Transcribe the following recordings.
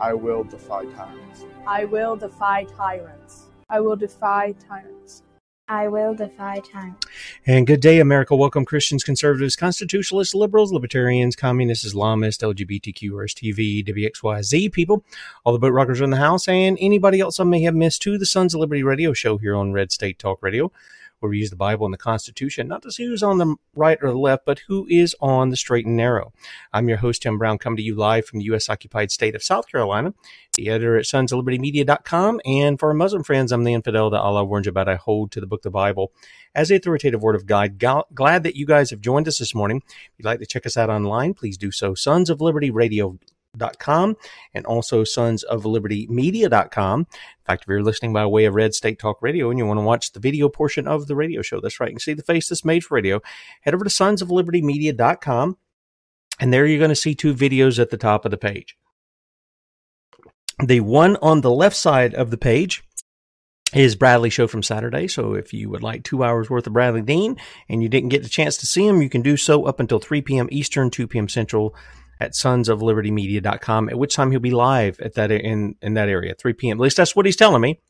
I will defy tyrants. I will defy tyrants. I will defy tyrants. I will defy tyrants. And good day, America. Welcome, Christians, conservatives, constitutionalists, liberals, libertarians, communists, Islamists, LGBTQ, TV, WXYZ people, all the boat rockers in the house, and anybody else I may have missed to the Sons of Liberty radio show here on Red State Talk Radio, where we use the Bible and the Constitution, not to see who's on the right or the left, but who is on the straight and narrow. I'm your host, Tim Brown, coming to you live from the U.S. occupied state of South Carolina, the editor at sons of liberty media.com. And for our Muslim friends, I'm the infidel that Allah warns about. I hold to the book the Bible as the authoritative word of God. Glad that you guys have joined us this morning. If you'd like to check us out online, please do so. Sons of Liberty Radio com and also sons of liberty media.com in fact if you're listening by way of red state talk radio and you want to watch the video portion of the radio show that's right you can see the face that's made for radio head over to sons of liberty media.com and there you're going to see two videos at the top of the page the one on the left side of the page is Bradley show from Saturday. So if you would like two hours worth of Bradley Dean and you didn't get the chance to see him, you can do so up until 3 p.m. Eastern, 2 p.m. Central at sonsoflibertymedia.com, at which time he'll be live at that in, in that area, 3 p.m. At least that's what he's telling me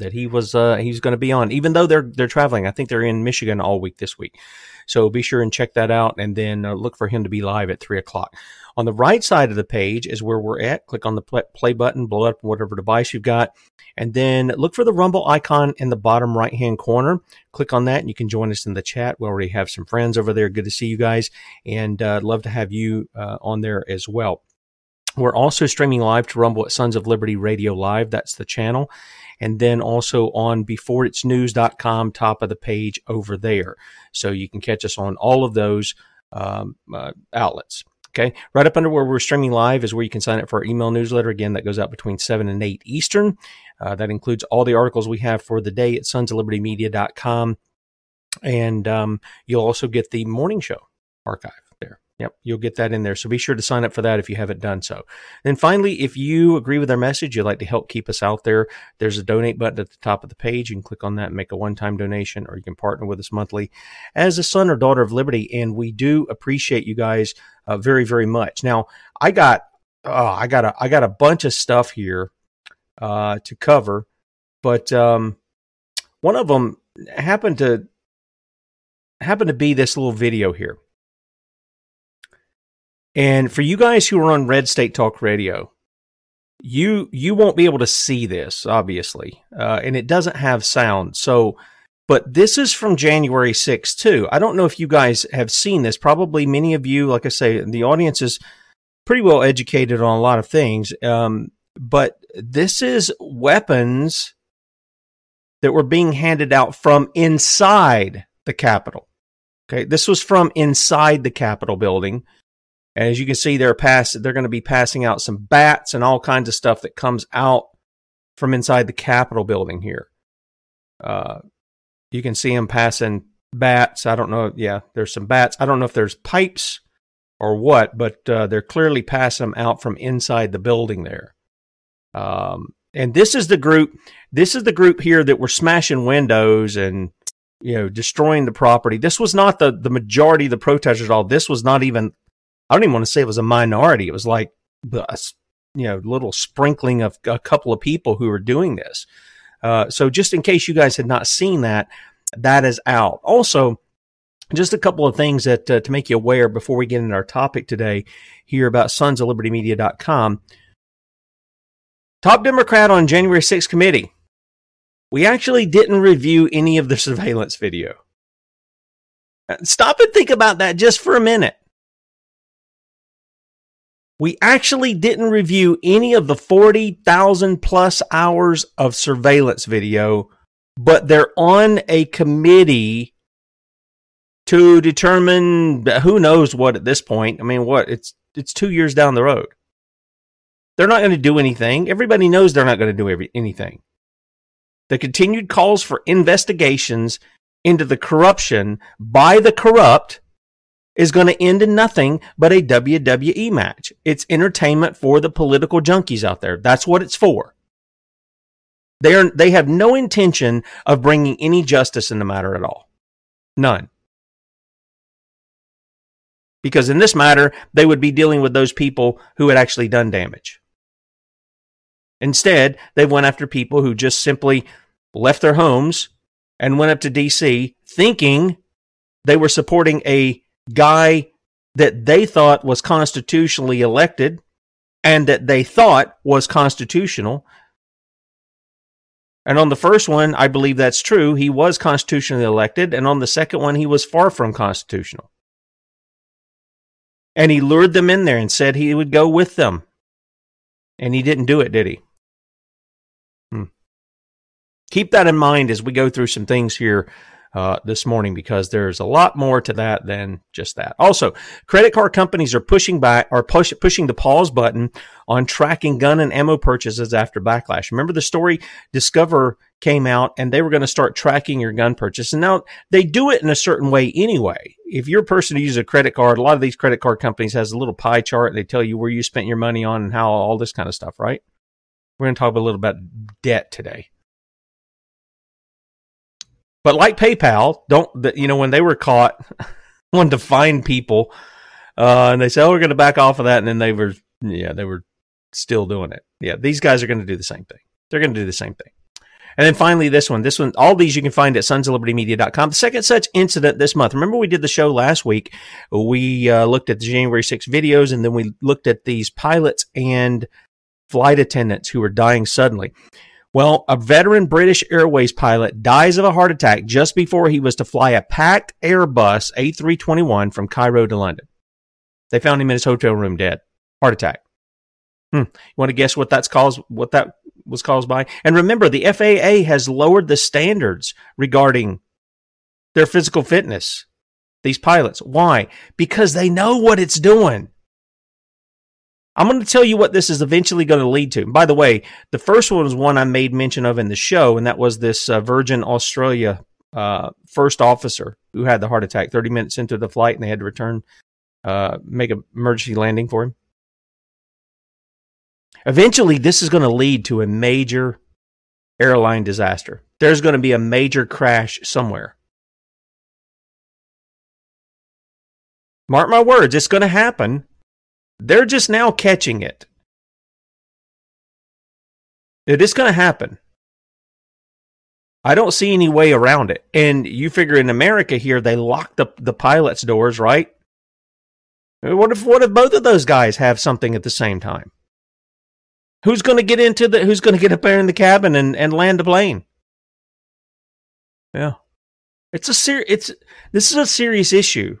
that he was uh, he's going to be on, even though they're they're traveling. I think they're in Michigan all week this week. So be sure and check that out, and then uh, look for him to be live at three o'clock. On the right side of the page is where we're at. Click on the play, button, blow up whatever device you've got, and then look for the Rumble icon in the bottom right hand corner. Click on that, and you can join us in the chat. We already have some friends over there. Good to see you guys, and uh, love to have you uh, on there as well. We're also streaming live to Rumble at Sons of Liberty Radio Live. That's the channel. And then also on beforeitsnews.com, top of the page over there. So you can catch us on all of those um, uh, outlets. Okay. Right up under where we're streaming live is where you can sign up for our email newsletter. Again, that goes out between 7 and 8 Eastern. Uh, that includes all the articles we have for the day at sonsoflibertymedia.com. And um, you'll also get the morning show archive there. Yep, you'll get that in there. So be sure to sign up for that if you haven't done so. And finally, if you agree with our message, you'd like to help keep us out there, there's a donate button at the top of the page. You can click on that and make a one time donation, or you can partner with us monthly as a son or daughter of liberty. And we do appreciate you guys uh, very, very much. Now, I got oh, I got a I got a bunch of stuff here uh, to cover, but um, one of them happened to happened to be this little video here. And for you guys who are on Red State Talk Radio, you you won't be able to see this obviously, uh, and it doesn't have sound. So, but this is from January 6th too. I don't know if you guys have seen this. Probably many of you, like I say, the audience is pretty well educated on a lot of things. Um, but this is weapons that were being handed out from inside the Capitol. Okay, this was from inside the Capitol building. And as you can see, they're pass they're going to be passing out some bats and all kinds of stuff that comes out from inside the Capitol building here. Uh, you can see them passing bats. I don't know. Yeah, there's some bats. I don't know if there's pipes or what, but uh, they're clearly passing them out from inside the building there. Um, and this is the group. This is the group here that were smashing windows and you know destroying the property. This was not the the majority of the protesters at all. This was not even. I don't even want to say it was a minority. It was like a you know little sprinkling of a couple of people who were doing this. Uh, so just in case you guys had not seen that, that is out. Also, just a couple of things that uh, to make you aware before we get into our topic today here about sons of liberty media.com top democrat on january 6th committee we actually didn't review any of the surveillance video uh, stop and think about that just for a minute we actually didn't review any of the 40,000 plus hours of surveillance video, but they're on a committee to determine who knows what at this point. I mean, what it's it's two years down the road. They're not going to do anything. Everybody knows they're not going to do every, anything. The continued calls for investigations into the corruption by the corrupt is going to end in nothing but a WWE match. It's entertainment for the political junkies out there. That's what it's for. They are they have no intention of bringing any justice in the matter at all. None because in this matter, they would be dealing with those people who had actually done damage. Instead, they went after people who just simply left their homes and went up to DC thinking they were supporting a guy that they thought was constitutionally elected and that they thought was constitutional. And on the first one, I believe that's true. He was constitutionally elected. And on the second one, he was far from constitutional. And he lured them in there and said he would go with them. And he didn't do it, did he? Hmm. Keep that in mind as we go through some things here uh, this morning because there's a lot more to that than just that. Also, credit card companies are pushing back are push, pushing the pause button on tracking gun and ammo purchases after backlash. Remember the story Discover came out and they were going to start tracking your gun purchase. And now they do it in a certain way anyway. If you're a person who uses a credit card, a lot of these credit card companies has a little pie chart. They tell you where you spent your money on and how all this kind of stuff, right? We're going to talk a little about debt today. But like PayPal, don't you know when they were caught wanting to find people, uh, and they said, "Oh, we're going to back off of that," and then they were, yeah, they were still doing it. Yeah, these guys are going to do the same thing. They're going to do the same thing. And then finally, this one. This one, all these you can find at sonsoflibertymedia.com. The second such incident this month. Remember, we did the show last week. We uh, looked at the January 6 videos, and then we looked at these pilots and flight attendants who were dying suddenly. Well, a veteran British Airways pilot dies of a heart attack just before he was to fly a packed Airbus A321 from Cairo to London. They found him in his hotel room dead. Heart attack. Hmm. You want to guess what that's caused? What that was caused by? And remember, the FAA has lowered the standards regarding their physical fitness. These pilots. Why? Because they know what it's doing. I'm going to tell you what this is eventually going to lead to. by the way, the first one was one I made mention of in the show, and that was this uh, Virgin Australia uh, first officer who had the heart attack 30 minutes into the flight, and they had to return, uh, make an emergency landing for him. Eventually, this is going to lead to a major airline disaster. There's going to be a major crash somewhere. Mark my words, it's going to happen they're just now catching it. It is going to happen. I don't see any way around it. And you figure in America here, they locked up the pilot's doors, right? What if what if both of those guys have something at the same time? Who's going to get into the? Who's going to get up there in the cabin and, and land the plane? Yeah, it's a ser- It's this is a serious issue.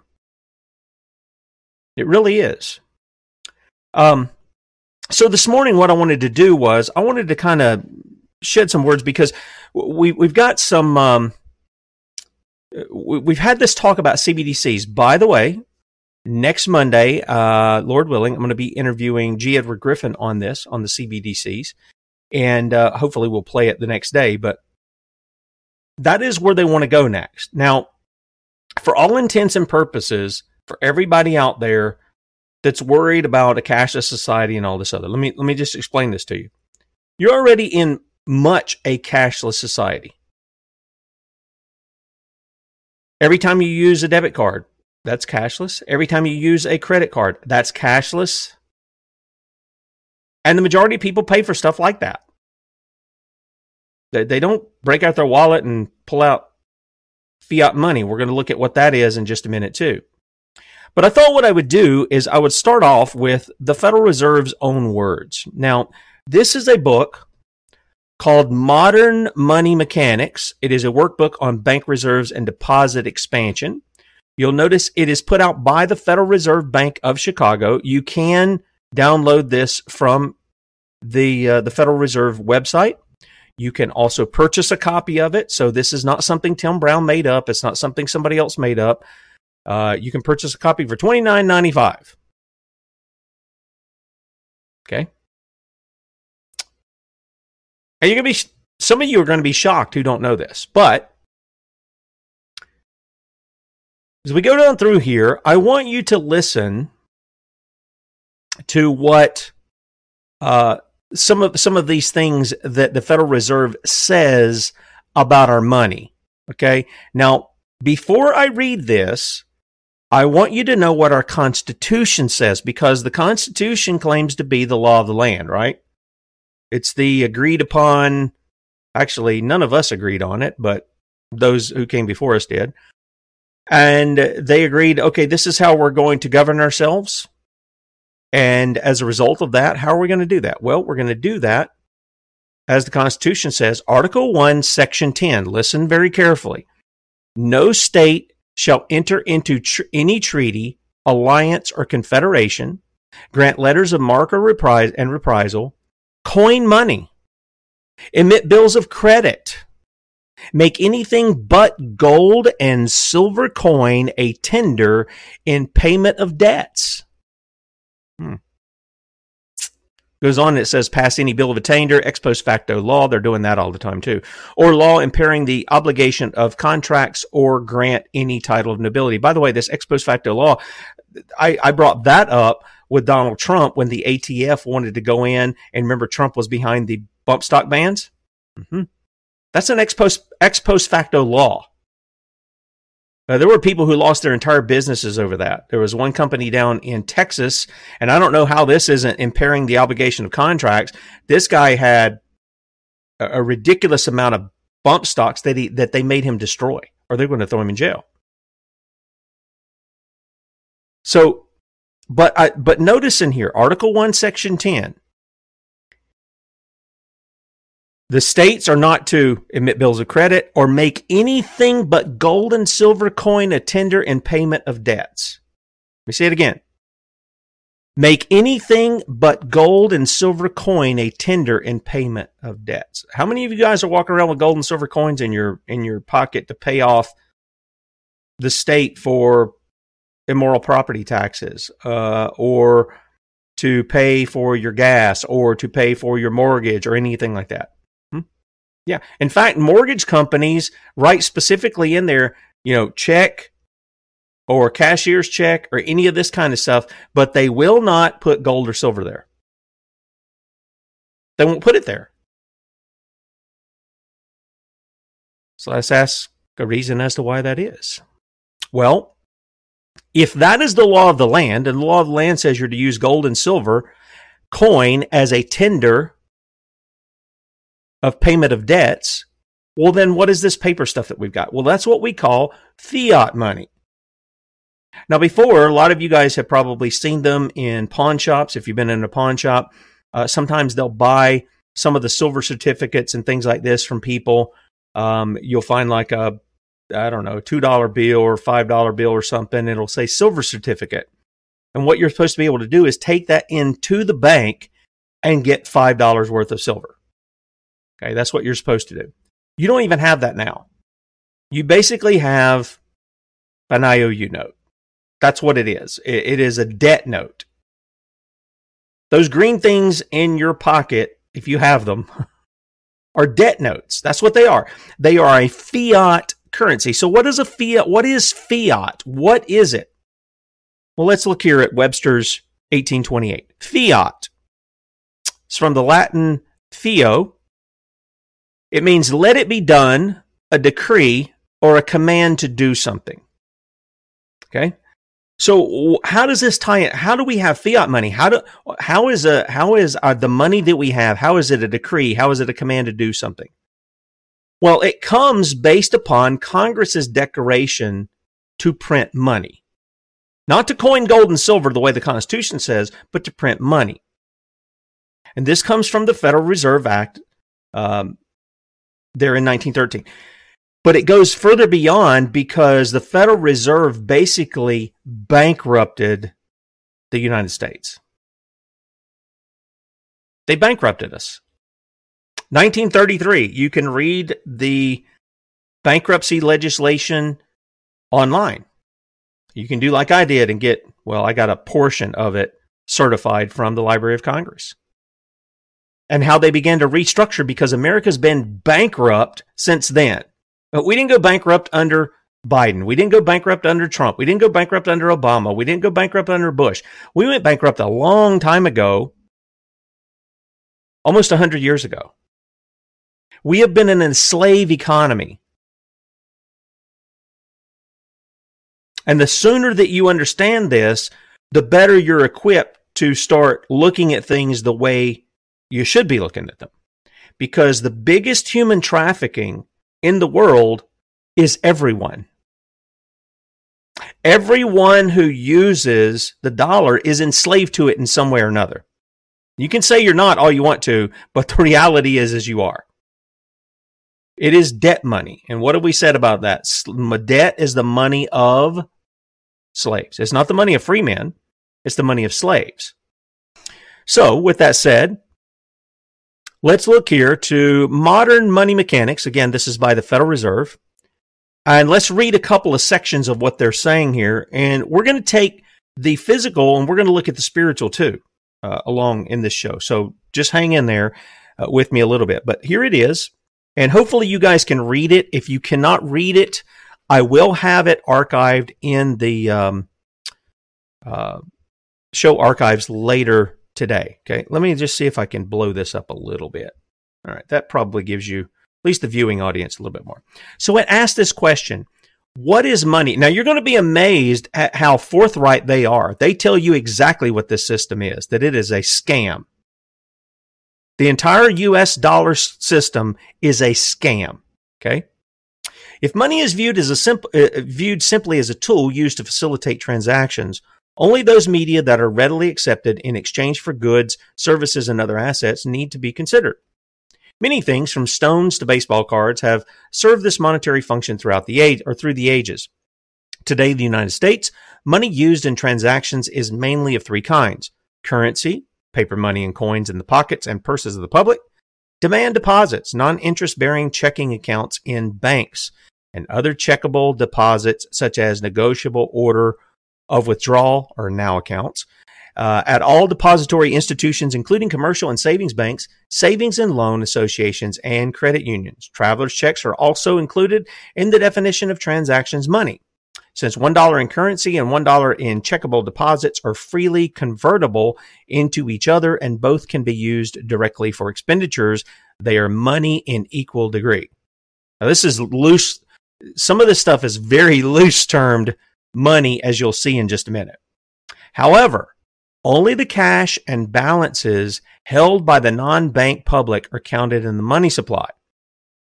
It really is. Um, so this morning, what I wanted to do was I wanted to kind of shed some words because we we've got some. Um, we've had this talk about CBDCs. By the way, next Monday, uh, Lord willing, I'm going to be interviewing G. Edward Griffin on this on the CBDCs, and uh, hopefully we'll play it the next day. But that is where they want to go next. Now, for all intents and purposes, for everybody out there that's worried about a cashless society and all this other. Let me let me just explain this to you. You're already in much a cashless society. Every time you use a debit card, that's cashless. Every time you use a credit card, that's cashless. And the majority of people pay for stuff like that. They, they don't break out their wallet and pull out fiat money. We're going to look at what that is in just a minute, too. But I thought what I would do is I would start off with the Federal Reserve's own words. Now, this is a book called Modern Money Mechanics. It is a workbook on bank reserves and deposit expansion. You'll notice it is put out by the Federal Reserve Bank of Chicago. You can download this from the uh, the Federal Reserve website. You can also purchase a copy of it. So this is not something Tim Brown made up. It's not something somebody else made up. Uh, you can purchase a copy for twenty nine ninety five. Okay. And you're gonna be some of you are to be shocked who don't know this, but as we go down through here, I want you to listen to what uh, some of some of these things that the Federal Reserve says about our money. Okay, now before I read this, I want you to know what our Constitution says because the Constitution claims to be the law of the land, right? It's the agreed upon. Actually, none of us agreed on it, but those who came before us did. And they agreed, okay, this is how we're going to govern ourselves. And as a result of that, how are we going to do that? Well, we're going to do that as the Constitution says, Article 1, Section 10. Listen very carefully. No state shall enter into tr- any treaty, alliance, or confederation, grant letters of marque or reprise and reprisal, coin money, emit bills of credit, make anything but gold and silver coin a tender in payment of debts. Hmm. Goes on, and it says pass any bill of attainder, ex post facto law. They're doing that all the time too. Or law impairing the obligation of contracts or grant any title of nobility. By the way, this ex post facto law, I, I brought that up with Donald Trump when the ATF wanted to go in and remember Trump was behind the bump stock bans. Mm-hmm. That's an ex post, ex post facto law. Uh, there were people who lost their entire businesses over that. There was one company down in Texas, and I don't know how this isn't impairing the obligation of contracts. This guy had a, a ridiculous amount of bump stocks that he that they made him destroy, or they're going to throw him in jail. So, but I, but notice in here, Article One, Section ten, The states are not to emit bills of credit or make anything but gold and silver coin a tender in payment of debts. Let me say it again. Make anything but gold and silver coin a tender in payment of debts. How many of you guys are walking around with gold and silver coins in your in your pocket to pay off the state for immoral property taxes, uh, or to pay for your gas, or to pay for your mortgage, or anything like that? Yeah. In fact, mortgage companies write specifically in there, you know, check or cashier's check or any of this kind of stuff, but they will not put gold or silver there. They won't put it there. So let's ask a reason as to why that is. Well, if that is the law of the land, and the law of the land says you're to use gold and silver coin as a tender of payment of debts, well, then what is this paper stuff that we've got? Well, that's what we call fiat money. Now, before, a lot of you guys have probably seen them in pawn shops. If you've been in a pawn shop, uh, sometimes they'll buy some of the silver certificates and things like this from people. Um, you'll find like a, I don't know, $2 bill or $5 bill or something. It'll say silver certificate. And what you're supposed to be able to do is take that into the bank and get $5 worth of silver. Okay, that's what you're supposed to do. You don't even have that now. You basically have an IOU note. That's what it is. It is a debt note. Those green things in your pocket, if you have them, are debt notes. That's what they are. They are a fiat currency. So what is a fiat? What is fiat? What is it? Well, let's look here at Webster's 1828. Fiat. It's from the Latin fio. It means let it be done, a decree, or a command to do something. Okay? So how does this tie in? How do we have fiat money? How do how is a how is uh, the money that we have? How is it a decree? How is it a command to do something? Well, it comes based upon Congress's declaration to print money, not to coin gold and silver the way the Constitution says, but to print money. And this comes from the Federal Reserve Act um, there in 1913. But it goes further beyond because the Federal Reserve basically bankrupted the United States. They bankrupted us. 1933, you can read the bankruptcy legislation online. You can do like I did and get, well, I got a portion of it certified from the Library of Congress. And how they began to restructure because America's been bankrupt since then. But we didn't go bankrupt under Biden. We didn't go bankrupt under Trump. We didn't go bankrupt under Obama. We didn't go bankrupt under Bush. We went bankrupt a long time ago, almost 100 years ago. We have been an enslaved economy. And the sooner that you understand this, the better you're equipped to start looking at things the way you should be looking at them. Because the biggest human trafficking in the world is everyone. Everyone who uses the dollar is enslaved to it in some way or another. You can say you're not all you want to, but the reality is, as you are. It is debt money. And what have we said about that? Debt is the money of slaves. It's not the money of free men, it's the money of slaves. So, with that said, Let's look here to modern money mechanics. Again, this is by the Federal Reserve. And let's read a couple of sections of what they're saying here. And we're going to take the physical and we're going to look at the spiritual too uh, along in this show. So just hang in there uh, with me a little bit. But here it is. And hopefully you guys can read it. If you cannot read it, I will have it archived in the um, uh, show archives later today. Okay, let me just see if I can blow this up a little bit. All right, that probably gives you, at least the viewing audience, a little bit more. So it asked this question What is money? Now you're going to be amazed at how forthright they are. They tell you exactly what this system is, that it is a scam. The entire US dollar system is a scam. Okay. If money is viewed as a simple, uh, viewed simply as a tool used to facilitate transactions, only those media that are readily accepted in exchange for goods, services, and other assets need to be considered. Many things, from stones to baseball cards, have served this monetary function throughout the age or through the ages. Today, the United States, money used in transactions is mainly of three kinds: currency, paper money and coins in the pockets and purses of the public, demand deposits, non-interest bearing checking accounts in banks, and other checkable deposits such as negotiable order of withdrawal or now accounts. Uh, at all depository institutions, including commercial and savings banks, savings and loan associations, and credit unions. Traveler's checks are also included in the definition of transactions money. Since $1 in currency and $1 in checkable deposits are freely convertible into each other and both can be used directly for expenditures, they are money in equal degree. Now, this is loose. Some of this stuff is very loose termed money, as you'll see in just a minute. However, Only the cash and balances held by the non bank public are counted in the money supply.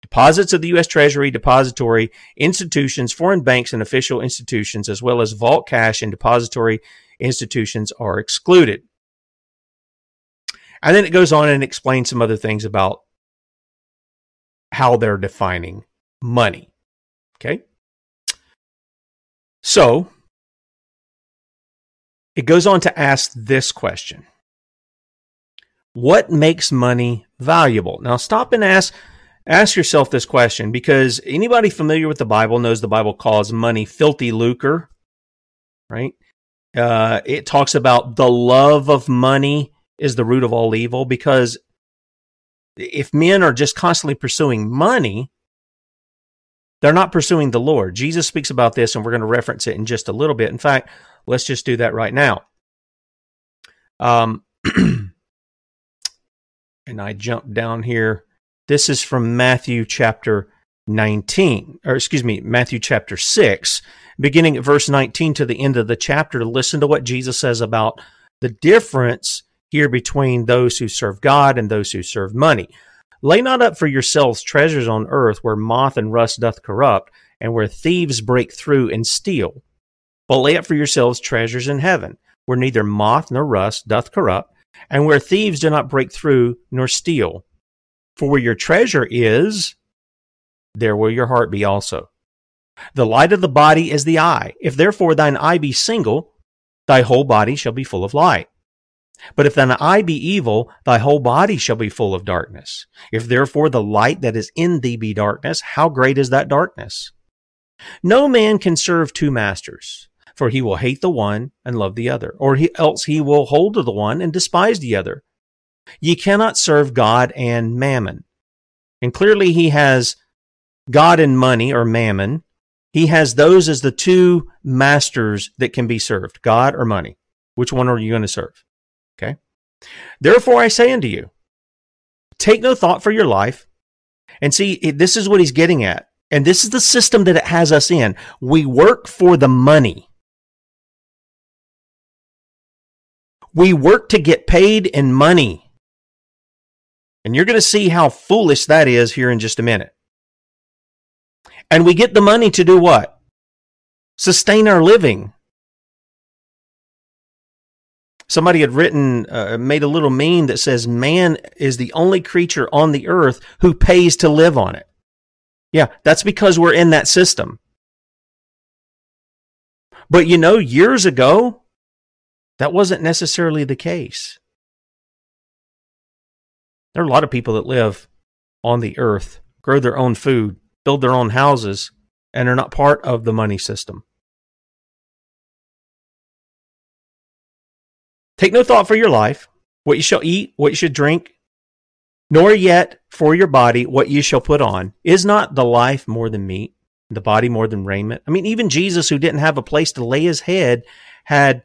Deposits of the U.S. Treasury, depository institutions, foreign banks, and official institutions, as well as vault cash and depository institutions, are excluded. And then it goes on and explains some other things about how they're defining money. Okay. So it goes on to ask this question What makes money valuable? Now, stop and ask. Ask yourself this question because anybody familiar with the Bible knows the Bible calls money filthy lucre, right? Uh, it talks about the love of money is the root of all evil because if men are just constantly pursuing money, they're not pursuing the Lord. Jesus speaks about this, and we're going to reference it in just a little bit. In fact, let's just do that right now. Um, and I jump down here. This is from Matthew chapter 19, or excuse me, Matthew chapter 6, beginning at verse 19 to the end of the chapter. To listen to what Jesus says about the difference here between those who serve God and those who serve money. Lay not up for yourselves treasures on earth where moth and rust doth corrupt, and where thieves break through and steal. But lay up for yourselves treasures in heaven, where neither moth nor rust doth corrupt, and where thieves do not break through nor steal. For where your treasure is, there will your heart be also. The light of the body is the eye. If therefore thine eye be single, thy whole body shall be full of light. But if thine eye be evil, thy whole body shall be full of darkness. If therefore the light that is in thee be darkness, how great is that darkness? No man can serve two masters, for he will hate the one and love the other, or he, else he will hold to the one and despise the other. Ye cannot serve God and mammon. And clearly he has God and money or mammon. He has those as the two masters that can be served, God or money. Which one are you going to serve? Okay. Therefore, I say unto you, take no thought for your life. And see, this is what he's getting at. And this is the system that it has us in. We work for the money. We work to get paid in money. And you're going to see how foolish that is here in just a minute. And we get the money to do what? Sustain our living. Somebody had written, uh, made a little meme that says, Man is the only creature on the earth who pays to live on it. Yeah, that's because we're in that system. But you know, years ago, that wasn't necessarily the case. There are a lot of people that live on the earth, grow their own food, build their own houses, and are not part of the money system. Take no thought for your life, what you shall eat, what you should drink, nor yet for your body what you shall put on. Is not the life more than meat, the body more than raiment? I mean, even Jesus, who didn't have a place to lay his head, had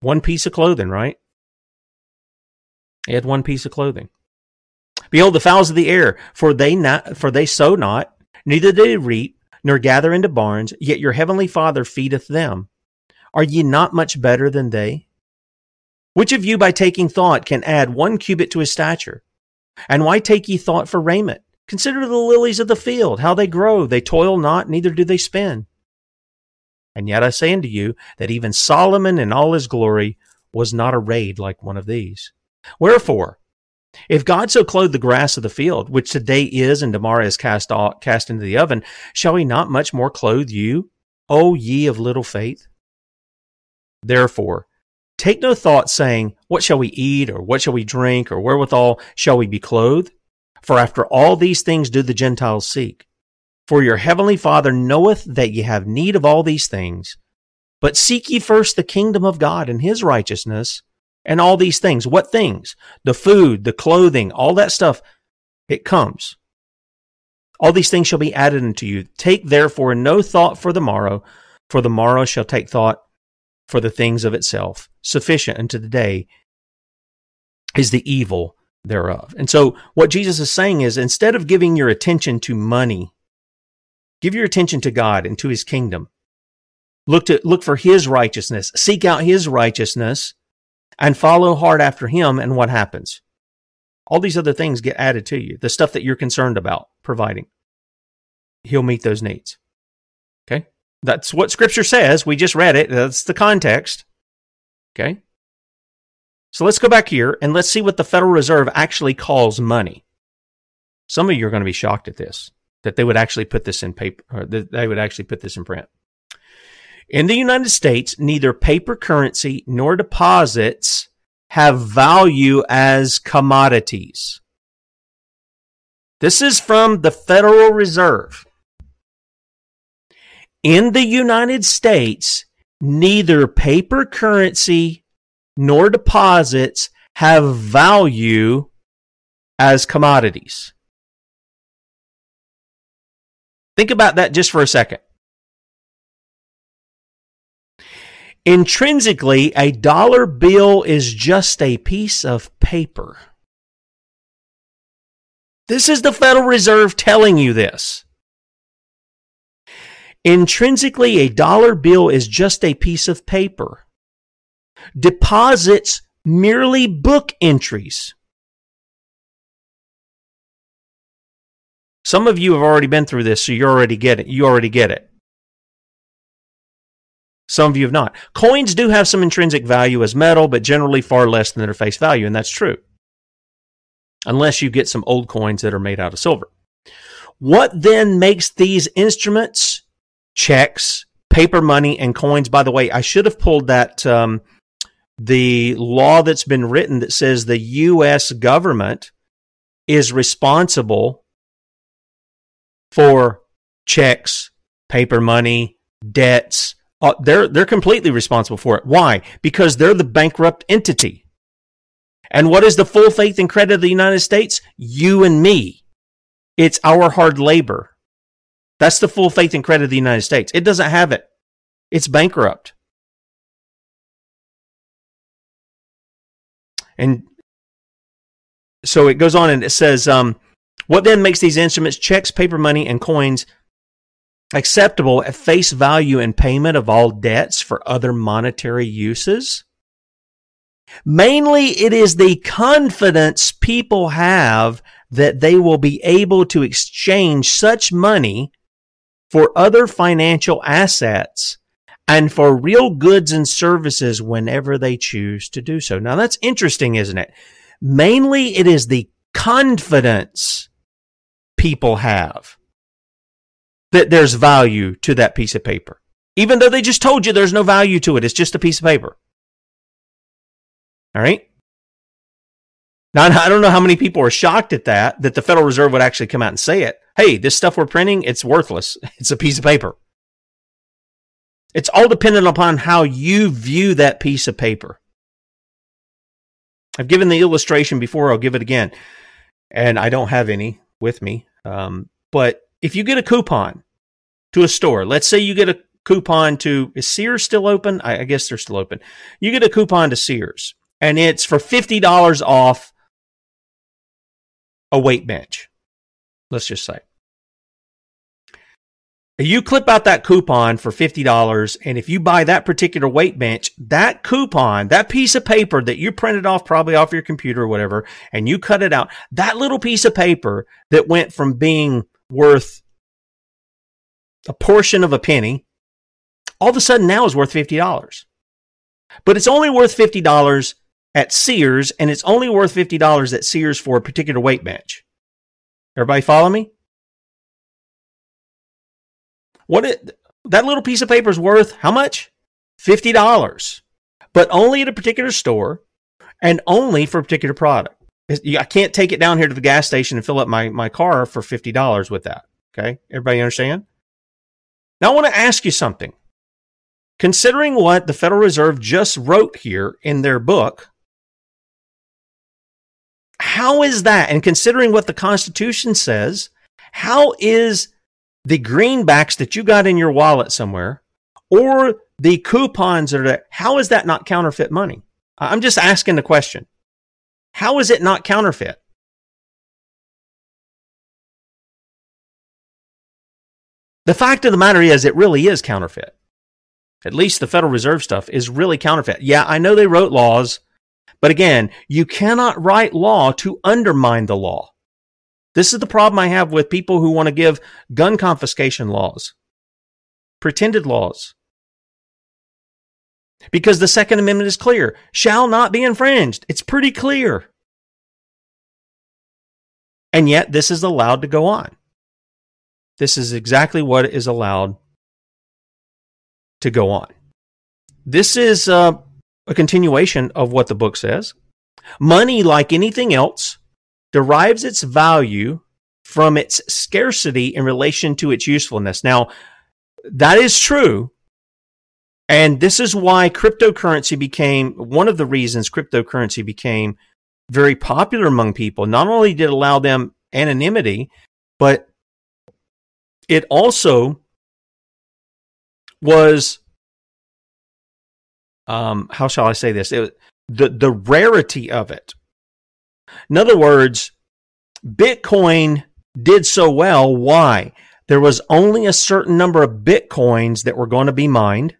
one piece of clothing, right? He had one piece of clothing. Behold the fowls of the air, for they not for they sow not, neither do they reap, nor gather into barns, yet your heavenly Father feedeth them. Are ye not much better than they? Which of you by taking thought can add one cubit to his stature? And why take ye thought for raiment? Consider the lilies of the field, how they grow. They toil not, neither do they spin. And yet I say unto you that even Solomon in all his glory was not arrayed like one of these. Wherefore, if God so clothe the grass of the field, which today is and tomorrow is cast, off, cast into the oven, shall he not much more clothe you, O ye of little faith? Therefore, take no thought saying, What shall we eat, or what shall we drink, or wherewithal shall we be clothed? For after all these things do the Gentiles seek. For your heavenly Father knoweth that ye have need of all these things. But seek ye first the kingdom of God and his righteousness, and all these things. What things? The food, the clothing, all that stuff. It comes. All these things shall be added unto you. Take therefore no thought for the morrow, for the morrow shall take thought for the things of itself. Sufficient unto the day is the evil thereof. And so, what Jesus is saying is instead of giving your attention to money, give your attention to God and to his kingdom. Look to look for his righteousness, seek out his righteousness, and follow hard after him. And what happens? All these other things get added to you. The stuff that you're concerned about providing. He'll meet those needs. Okay? That's what scripture says. We just read it. That's the context. Okay? So let's go back here and let's see what the Federal Reserve actually calls money. Some of you are going to be shocked at this, that they would actually put this in paper, or uh, that they would actually put this in print. In the United States, neither paper currency nor deposits have value as commodities. This is from the Federal Reserve. In the United States, neither paper currency nor deposits have value as commodities. Think about that just for a second. Intrinsically, a dollar bill is just a piece of paper. This is the Federal Reserve telling you this. Intrinsically, a dollar bill is just a piece of paper. Deposits merely book entries. Some of you have already been through this, so you already get it. You already get it. Some of you have not. Coins do have some intrinsic value as metal, but generally far less than their face value, and that's true. Unless you get some old coins that are made out of silver. What then makes these instruments, checks, paper money, and coins? By the way, I should have pulled that um, the law that's been written that says the U.S. government is responsible for checks, paper money, debts, uh, they're they're completely responsible for it. Why? Because they're the bankrupt entity. And what is the full faith and credit of the United States? You and me. It's our hard labor. That's the full faith and credit of the United States. It doesn't have it. It's bankrupt. And so it goes on and it says, um, what then makes these instruments, checks, paper money, and coins acceptable at face value in payment of all debts for other monetary uses? Mainly, it is the confidence people have that they will be able to exchange such money for other financial assets and for real goods and services whenever they choose to do so. Now, that's interesting, isn't it? Mainly, it is the confidence people have that there's value to that piece of paper. Even though they just told you there's no value to it, it's just a piece of paper. All right? Now, I don't know how many people are shocked at that, that the Federal Reserve would actually come out and say it. Hey, this stuff we're printing, it's worthless. It's a piece of paper. It's all dependent upon how you view that piece of paper. I've given the illustration before, I'll give it again. And I don't have any with me. Um, but if you get a coupon to a store, let's say you get a coupon to, is Sears still open? I, I guess they're still open. You get a coupon to Sears and it's for $50 off a weight bench. Let's just say. You clip out that coupon for $50, and if you buy that particular weight bench, that coupon, that piece of paper that you printed off probably off your computer or whatever, and you cut it out, that little piece of paper that went from being worth a portion of a penny, all of a sudden now is worth $50. But it's only worth $50 at Sears, and it's only worth $50 at Sears for a particular weight bench. Everybody follow me? What it, that little piece of paper is worth how much? $50. But only at a particular store and only for a particular product. I can't take it down here to the gas station and fill up my, my car for $50 with that. Okay. Everybody understand? Now I want to ask you something. Considering what the Federal Reserve just wrote here in their book, how is that? And considering what the Constitution says, how is the greenbacks that you got in your wallet somewhere or the coupons that are there, how is that not counterfeit money? I'm just asking the question. How is it not counterfeit? The fact of the matter is, it really is counterfeit. at least the Federal Reserve stuff, is really counterfeit. Yeah, I know they wrote laws, but again, you cannot write law to undermine the law. This is the problem I have with people who want to give gun confiscation laws, pretended laws. Because the Second Amendment is clear shall not be infringed. It's pretty clear. And yet, this is allowed to go on. This is exactly what is allowed to go on. This is uh, a continuation of what the book says. Money, like anything else, derives its value from its scarcity in relation to its usefulness. Now, that is true. And this is why cryptocurrency became one of the reasons cryptocurrency became very popular among people. Not only did it allow them anonymity, but it also was um, how shall I say this? It, the the rarity of it. In other words, Bitcoin did so well. Why? There was only a certain number of Bitcoins that were going to be mined.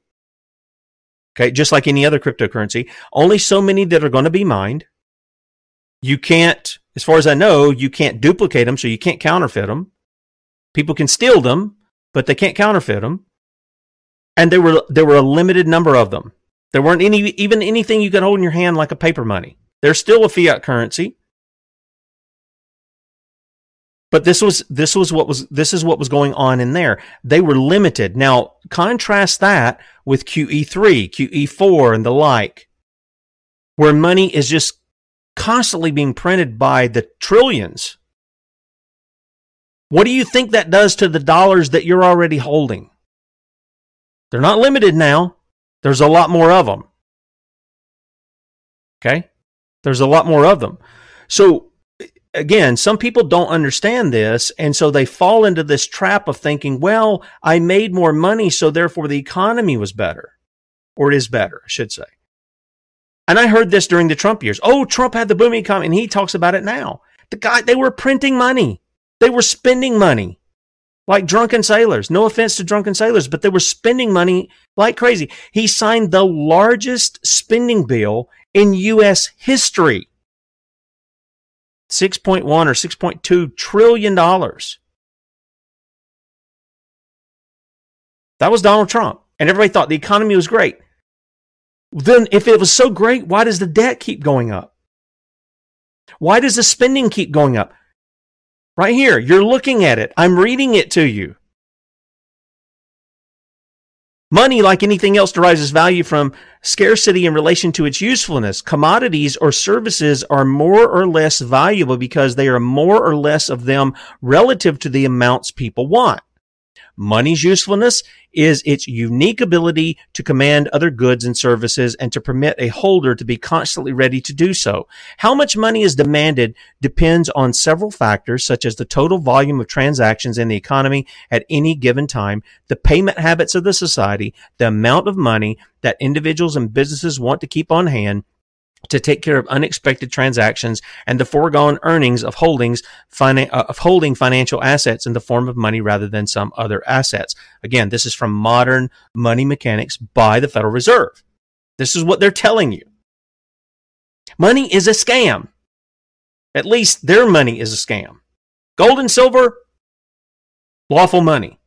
Okay, just like any other cryptocurrency, only so many that are going to be mined. You can't, as far as I know, you can't duplicate them, so you can't counterfeit them. People can steal them, but they can't counterfeit them. And there were there were a limited number of them. There weren't any even anything you could hold in your hand like a paper money. There's still a fiat currency. But this was this was what was this is what was going on in there. They were limited. Now contrast that with QE3, QE4 and the like where money is just constantly being printed by the trillions. What do you think that does to the dollars that you're already holding? They're not limited now. There's a lot more of them. Okay? There's a lot more of them. So, again, some people don't understand this. And so they fall into this trap of thinking, well, I made more money, so therefore the economy was better. Or it is better, I should say. And I heard this during the Trump years. Oh, Trump had the booming economy, and he talks about it now. The guy, they were printing money. They were spending money like drunken sailors. No offense to drunken sailors, but they were spending money like crazy. He signed the largest spending bill in U.S. history. 6.1 or 6.2 trillion dollars. That was Donald Trump. And everybody thought the economy was great. Then, if it was so great, why does the debt keep going up? Why does the spending keep going up? Right here, you're looking at it. I'm reading it to you. Money, like anything else, derives its value from scarcity in relation to its usefulness. Commodities or services are more or less valuable because they are more or less of them relative to the amounts people want. Money's usefulness is its unique ability to command other goods and services and to permit a holder to be constantly ready to do so. How much money is demanded depends on several factors such as the total volume of transactions in the economy at any given time, the payment habits of the society, the amount of money that individuals and businesses want to keep on hand, to take care of unexpected transactions and the foregone earnings of holdings uh, of holding financial assets in the form of money rather than some other assets. Again, this is from Modern Money Mechanics by the Federal Reserve. This is what they're telling you. Money is a scam. At least their money is a scam. Gold and silver, lawful money.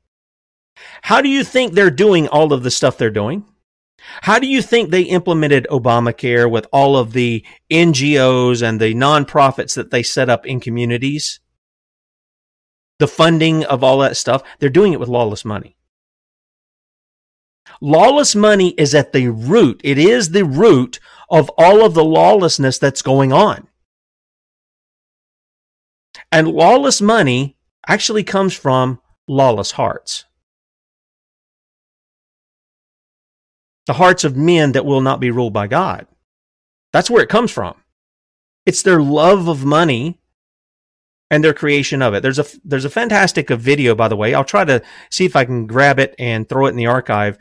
How do you think they're doing all of the stuff they're doing? How do you think they implemented Obamacare with all of the NGOs and the nonprofits that they set up in communities? The funding of all that stuff, they're doing it with lawless money. Lawless money is at the root. It is the root of all of the lawlessness that's going on. And lawless money actually comes from lawless hearts. The hearts of men that will not be ruled by God. That's where it comes from. It's their love of money and their creation of it. There's a there's a fantastic video, by the way. I'll try to see if I can grab it and throw it in the archive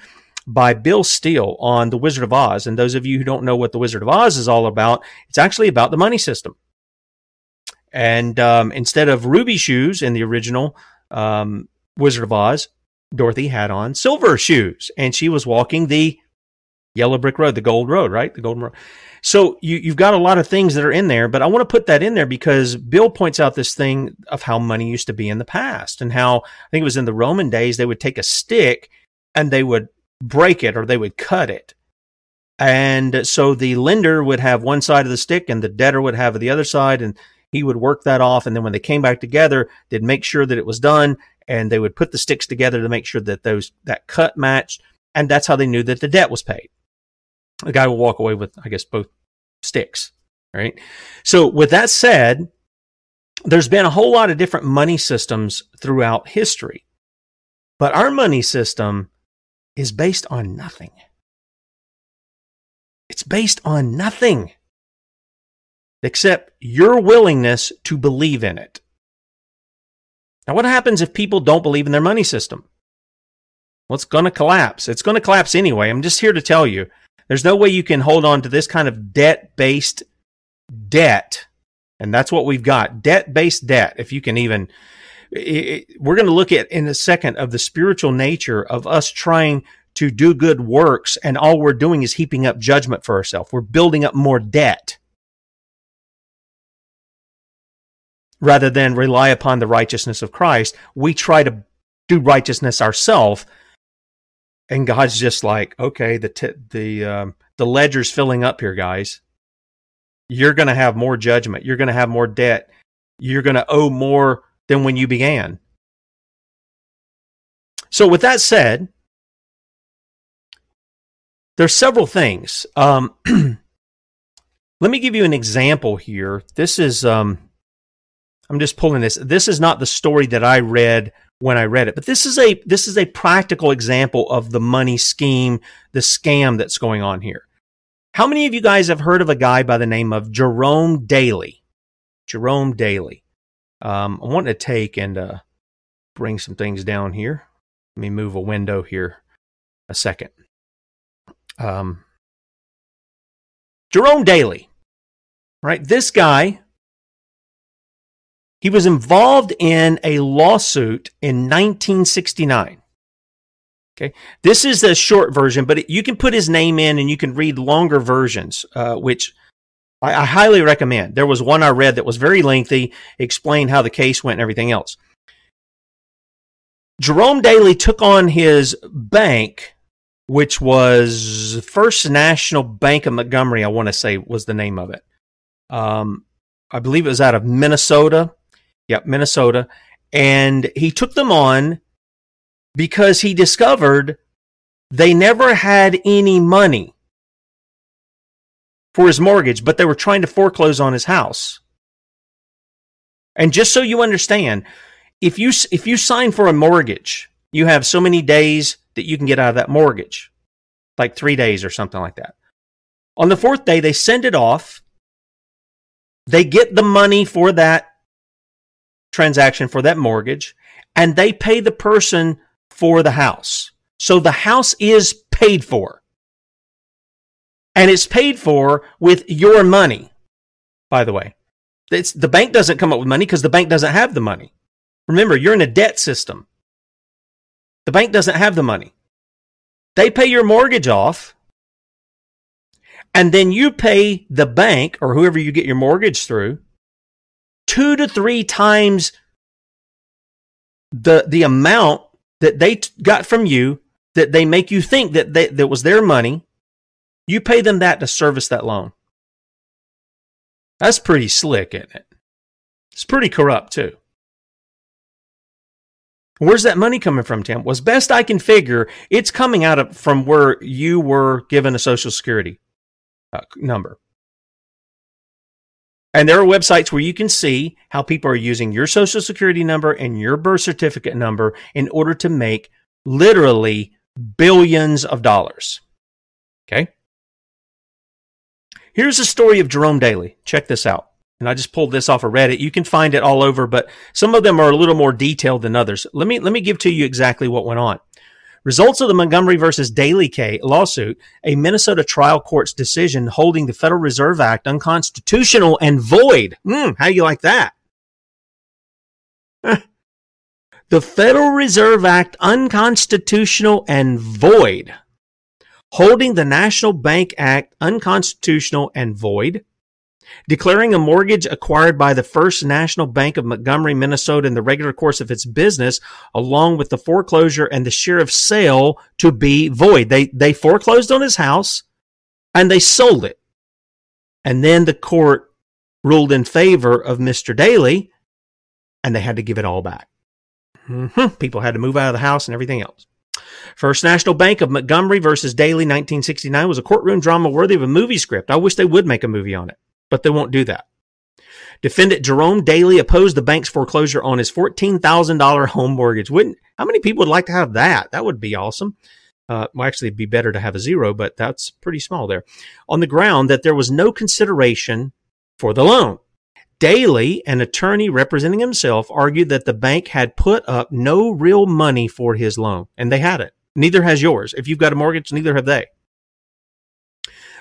by Bill Still on The Wizard of Oz. And those of you who don't know what The Wizard of Oz is all about, it's actually about the money system. And um, instead of ruby shoes in the original um, Wizard of Oz, Dorothy had on silver shoes and she was walking the yellow brick road, the gold road, right? The golden road. So you, you've got a lot of things that are in there, but I want to put that in there because Bill points out this thing of how money used to be in the past and how I think it was in the Roman days, they would take a stick and they would break it or they would cut it. And so the lender would have one side of the stick and the debtor would have the other side and he would work that off. And then when they came back together, they'd make sure that it was done and they would put the sticks together to make sure that those, that cut matched. And that's how they knew that the debt was paid. The guy will walk away with, I guess, both sticks, right? So with that said, there's been a whole lot of different money systems throughout history, but our money system is based on nothing. It's based on nothing except your willingness to believe in it. Now, what happens if people don't believe in their money system? Well, it's going to collapse. It's going to collapse anyway. I'm just here to tell you there's no way you can hold on to this kind of debt based debt. And that's what we've got debt based debt. If you can even, it, we're going to look at in a second of the spiritual nature of us trying to do good works. And all we're doing is heaping up judgment for ourselves. We're building up more debt rather than rely upon the righteousness of Christ. We try to do righteousness ourselves and God's just like, okay, the t- the um, the ledger's filling up here, guys. You're going to have more judgment. You're going to have more debt. You're going to owe more than when you began. So, with that said, there's several things. Um, let me give you an example here. This is um, I'm just pulling this. This is not the story that I read when I read it. But this is a this is a practical example of the money scheme, the scam that's going on here. How many of you guys have heard of a guy by the name of Jerome Daly? Jerome Daly. Um, I want to take and uh, bring some things down here. Let me move a window here a second. Um, Jerome Daly, right? This guy he was involved in a lawsuit in 1969. Okay. This is the short version, but you can put his name in and you can read longer versions, uh, which I, I, highly recommend. There was one I read that was very lengthy, explained how the case went and everything else. Jerome Daly took on his bank, which was First National Bank of Montgomery, I want to say was the name of it. Um, I believe it was out of Minnesota. Yep, Minnesota. And he took them on because he discovered they never had any money for his mortgage, but they were trying to foreclose on his house. And just so you understand, if you if you sign for a mortgage, you have so many days that you can get out of that mortgage. Like 3 days or something like that. On the fourth day they send it off. They get the money for that transaction for that mortgage and they pay the person for the house. So the house is paid for. And it's paid for with your money, by the way. It's, the bank doesn't come up with money because the bank doesn't have the money. Remember, you're in a debt system. The bank doesn't have the money. They pay your mortgage off, and then you pay the bank or whoever you get your mortgage through two to three times the the amount that they t- got from you that they make you think that they, that was their money. You pay them that to service that loan. That's pretty slick isn't it? It's pretty corrupt too. Where's that money coming from tim? Was best i can figure it's coming out of from where you were given a social security uh, number and there are websites where you can see how people are using your social security number and your birth certificate number in order to make literally billions of dollars. Okay. Here's the story of Jerome Daly. Check this out. And I just pulled this off of Reddit. You can find it all over, but some of them are a little more detailed than others. Let me, let me give to you exactly what went on. Results of the Montgomery versus Daly K lawsuit, a Minnesota trial court's decision holding the Federal Reserve Act unconstitutional and void. Mm, how do you like that? the Federal Reserve Act unconstitutional and void, holding the National Bank Act unconstitutional and void, declaring a mortgage acquired by the First National Bank of Montgomery, Minnesota in the regular course of its business, along with the foreclosure and the sheriff's sale to be void. They, they foreclosed on his house and they sold it. And then the court ruled in favor of Mr. Daly and they had to give it all back. Mm-hmm. People had to move out of the house and everything else. First National Bank of Montgomery versus Daly 1969 was a courtroom drama worthy of a movie script. I wish they would make a movie on it, but they won't do that. Defendant Jerome Daly opposed the bank's foreclosure on his $14,000 home mortgage. Wouldn't, how many people would like to have that? That would be awesome. Uh, well, actually, it'd be better to have a zero, but that's pretty small there. On the ground that there was no consideration for the loan. Daly, an attorney representing himself, argued that the bank had put up no real money for his loan, and they hadn't. Neither has yours. If you've got a mortgage, neither have they.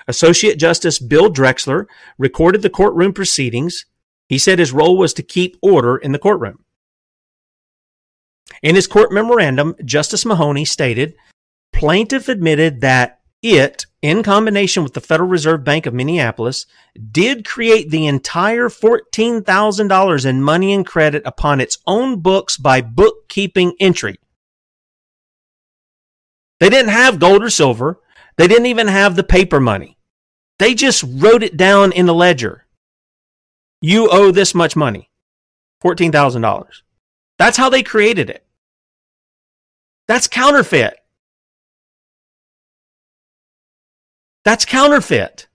Associate Justice Bill Drexler recorded the courtroom proceedings. He said his role was to keep order in the courtroom. In his court memorandum, Justice Mahoney stated plaintiff admitted that it, in combination with the Federal Reserve Bank of Minneapolis, did create the entire $14,000 in money and credit upon its own books by bookkeeping entry. They didn't have gold or silver. They didn't even have the paper money. They just wrote it down in the ledger. You owe this much money $14,000. That's how they created it. That's counterfeit. That's counterfeit.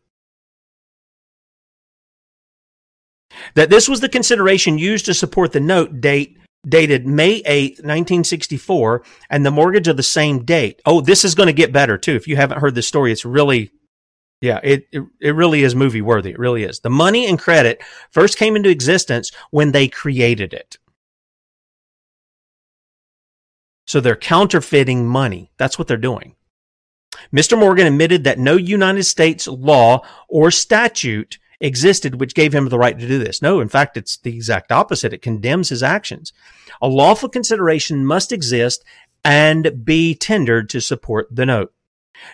That this was the consideration used to support the note date dated May 8th, 1964, and the mortgage of the same date. Oh, this is going to get better too. If you haven't heard this story, it's really, yeah, it, it, it really is movie worthy. It really is. The money and credit first came into existence when they created it. So they're counterfeiting money. That's what they're doing. Mr. Morgan admitted that no United States law or statute existed which gave him the right to do this. No, in fact, it's the exact opposite. It condemns his actions. A lawful consideration must exist and be tendered to support the note.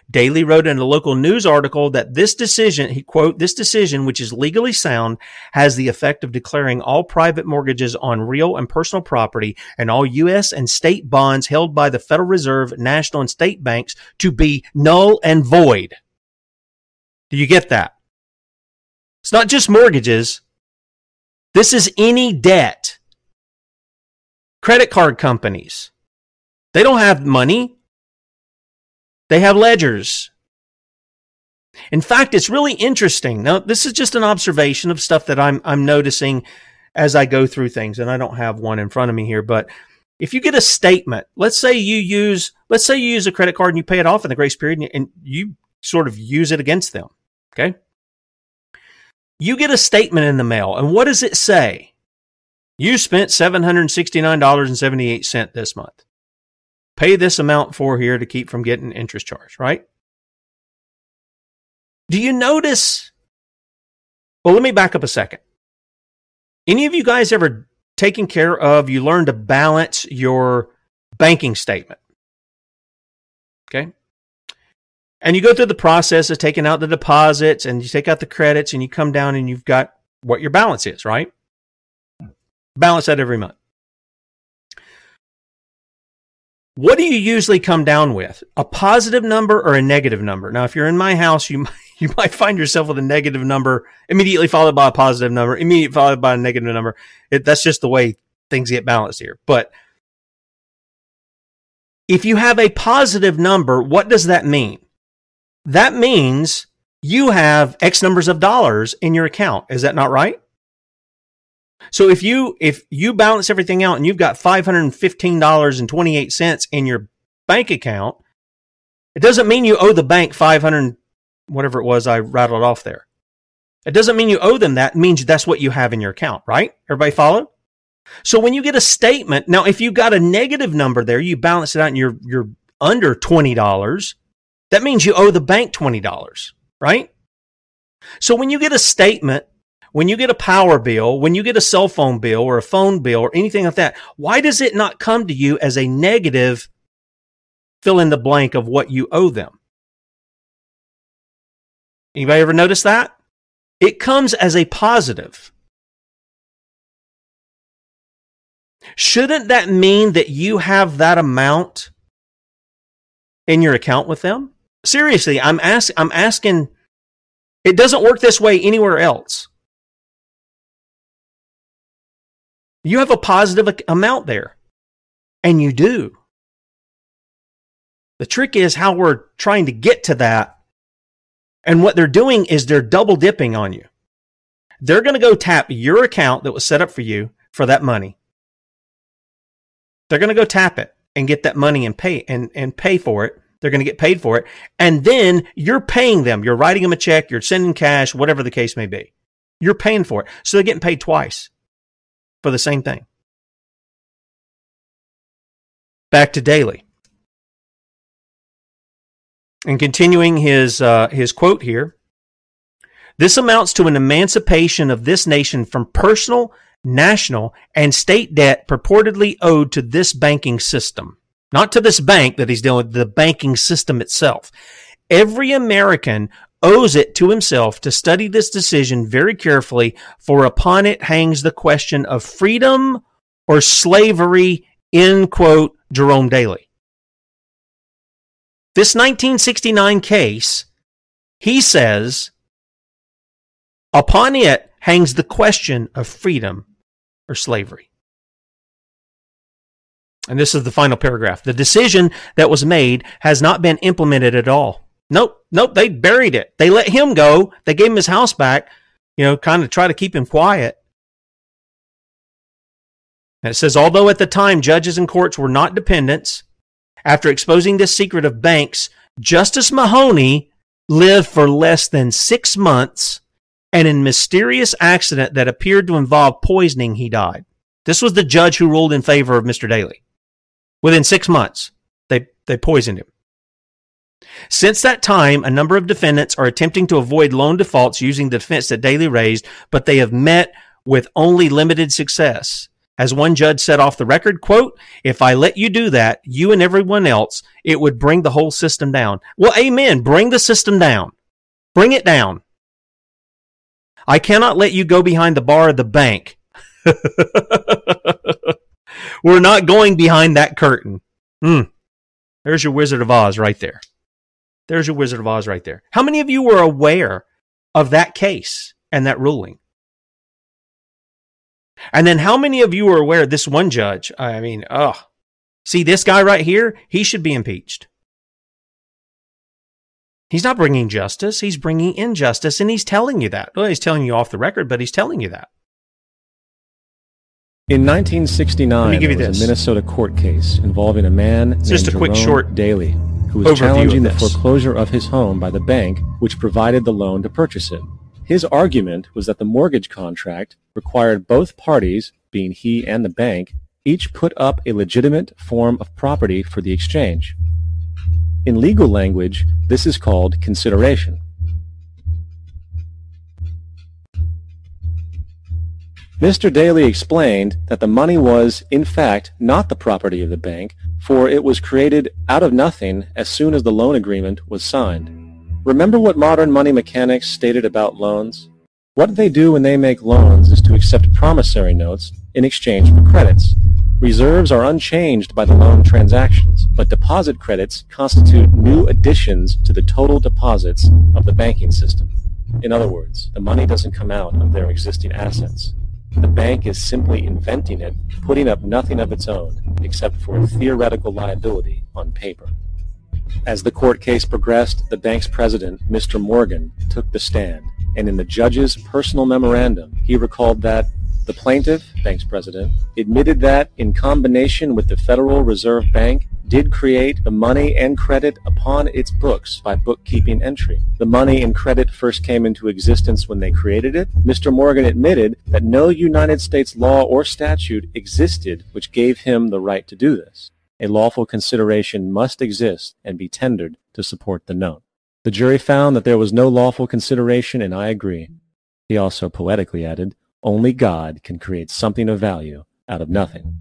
Daly wrote in a local news article that this decision, he quote, this decision, which is legally sound, has the effect of declaring all private mortgages on real and personal property and all U.S. and state bonds held by the Federal Reserve, national and state banks to be null and void. Do you get that? It's not just mortgages. This is any debt. Credit card companies. They don't have money. They have ledgers. In fact, it's really interesting. Now, this is just an observation of stuff that I'm, I'm noticing as I go through things, and I don't have one in front of me here, but if you get a statement, let's say you use, let's say you use a credit card and you pay it off in the grace period and, you sort of use it against them. Okay. You get a statement in the mail, and what does it say? You spent $769.78 this month. Pay this amount for here to keep from getting interest charged, right? Do you notice? Well, let me back up a second. Any of you guys ever taken care of, you learn to balance your banking statement? Okay. And you go through the process of taking out the deposits and you take out the credits and you come down and you've got what your balance is, right? Balance that every month. What do you usually come down with? A positive number or a negative number? Now, if you're in my house, you might, you might find yourself with a negative number immediately followed by a positive number, immediately followed by a negative number. It, that's just the way things get balanced here. But if you have a positive number, what does that mean? that means you have X numbers of dollars in your account. Is that not right? So if you if you balance everything out and you've got five hundred and fifteen dollars and twenty eight cents in your bank account, it doesn't mean you owe the bank five hundred whatever it was I rattled off there. It doesn't mean you owe them that. It means that's what you have in your account, right? Everybody follow? So when you get a statement, now if you got a negative number there, you balance it out and you're you're under twenty dollars that means you owe the bank $20, right? So when you get a statement when you get a power bill, when you get a cell phone bill or a phone bill or anything like that, why does it not come to you as a negative fill in the blank of what you owe them? Anybody ever notice that? It comes as a positive. Shouldn't that mean that you have that amount in your account with them? Seriously, I'm ask, I'm asking it doesn't work this way anywhere else. You have a positive amount there. And you do. The trick is how we're trying to get to that. And what they're doing is they're double dipping on you. They're going to go tap your account that was set up for you for that money. They're going to go tap it and get that money and pay and, and pay for it. They're going to get paid for it. And then you're paying them. You're writing them a check. You're sending cash, whatever the case may be. You're paying for it. So they're getting paid twice for the same thing. Back to Daly. And continuing his, uh, his quote here this amounts to an emancipation of this nation from personal, national, and state debt purportedly owed to this banking system. Not to this bank that he's dealing with, the banking system itself. Every American owes it to himself to study this decision very carefully, for upon it hangs the question of freedom or slavery, in quote, Jerome Daly. This 1969 case, he says, upon it hangs the question of freedom or slavery. And this is the final paragraph. The decision that was made has not been implemented at all. Nope, nope, they buried it. They let him go. They gave him his house back, you know, kind of try to keep him quiet. And it says, although at the time judges and courts were not dependents, after exposing this secret of banks, Justice Mahoney lived for less than six months, and in mysterious accident that appeared to involve poisoning, he died. This was the judge who ruled in favor of Mr. Daly. Within six months, they, they poisoned him. Since that time, a number of defendants are attempting to avoid loan defaults using the defense that Daly raised, but they have met with only limited success. As one judge said off the record, quote, if I let you do that, you and everyone else, it would bring the whole system down. Well, amen. Bring the system down. Bring it down. I cannot let you go behind the bar of the bank. We're not going behind that curtain. Mm. There's your Wizard of Oz right there. There's your Wizard of Oz right there. How many of you were aware of that case and that ruling? And then how many of you are aware of this one judge? I mean, oh, see this guy right here? He should be impeached. He's not bringing justice. He's bringing injustice, and he's telling you that. Well, he's telling you off the record, but he's telling you that. In 1969, there was this. a Minnesota court case involving a man named just a Jerome quick short Daly, who was overview challenging the foreclosure of his home by the bank which provided the loan to purchase it. His argument was that the mortgage contract required both parties, being he and the bank, each put up a legitimate form of property for the exchange. In legal language, this is called consideration. Mr. Daly explained that the money was, in fact, not the property of the bank, for it was created out of nothing as soon as the loan agreement was signed. Remember what modern money mechanics stated about loans? What they do when they make loans is to accept promissory notes in exchange for credits. Reserves are unchanged by the loan transactions, but deposit credits constitute new additions to the total deposits of the banking system. In other words, the money doesn't come out of their existing assets. The bank is simply inventing it, putting up nothing of its own, except for a theoretical liability on paper. As the court case progressed, the bank's president, Mr. Morgan, took the stand, and in the judge's personal memorandum, he recalled that the plaintiff, bank's president, admitted that, in combination with the Federal Reserve Bank, did create the money and credit upon its books by bookkeeping entry. The money and credit first came into existence when they created it. Mr. Morgan admitted that no United States law or statute existed which gave him the right to do this. A lawful consideration must exist and be tendered to support the note. The jury found that there was no lawful consideration, and I agree. He also poetically added, Only God can create something of value out of nothing.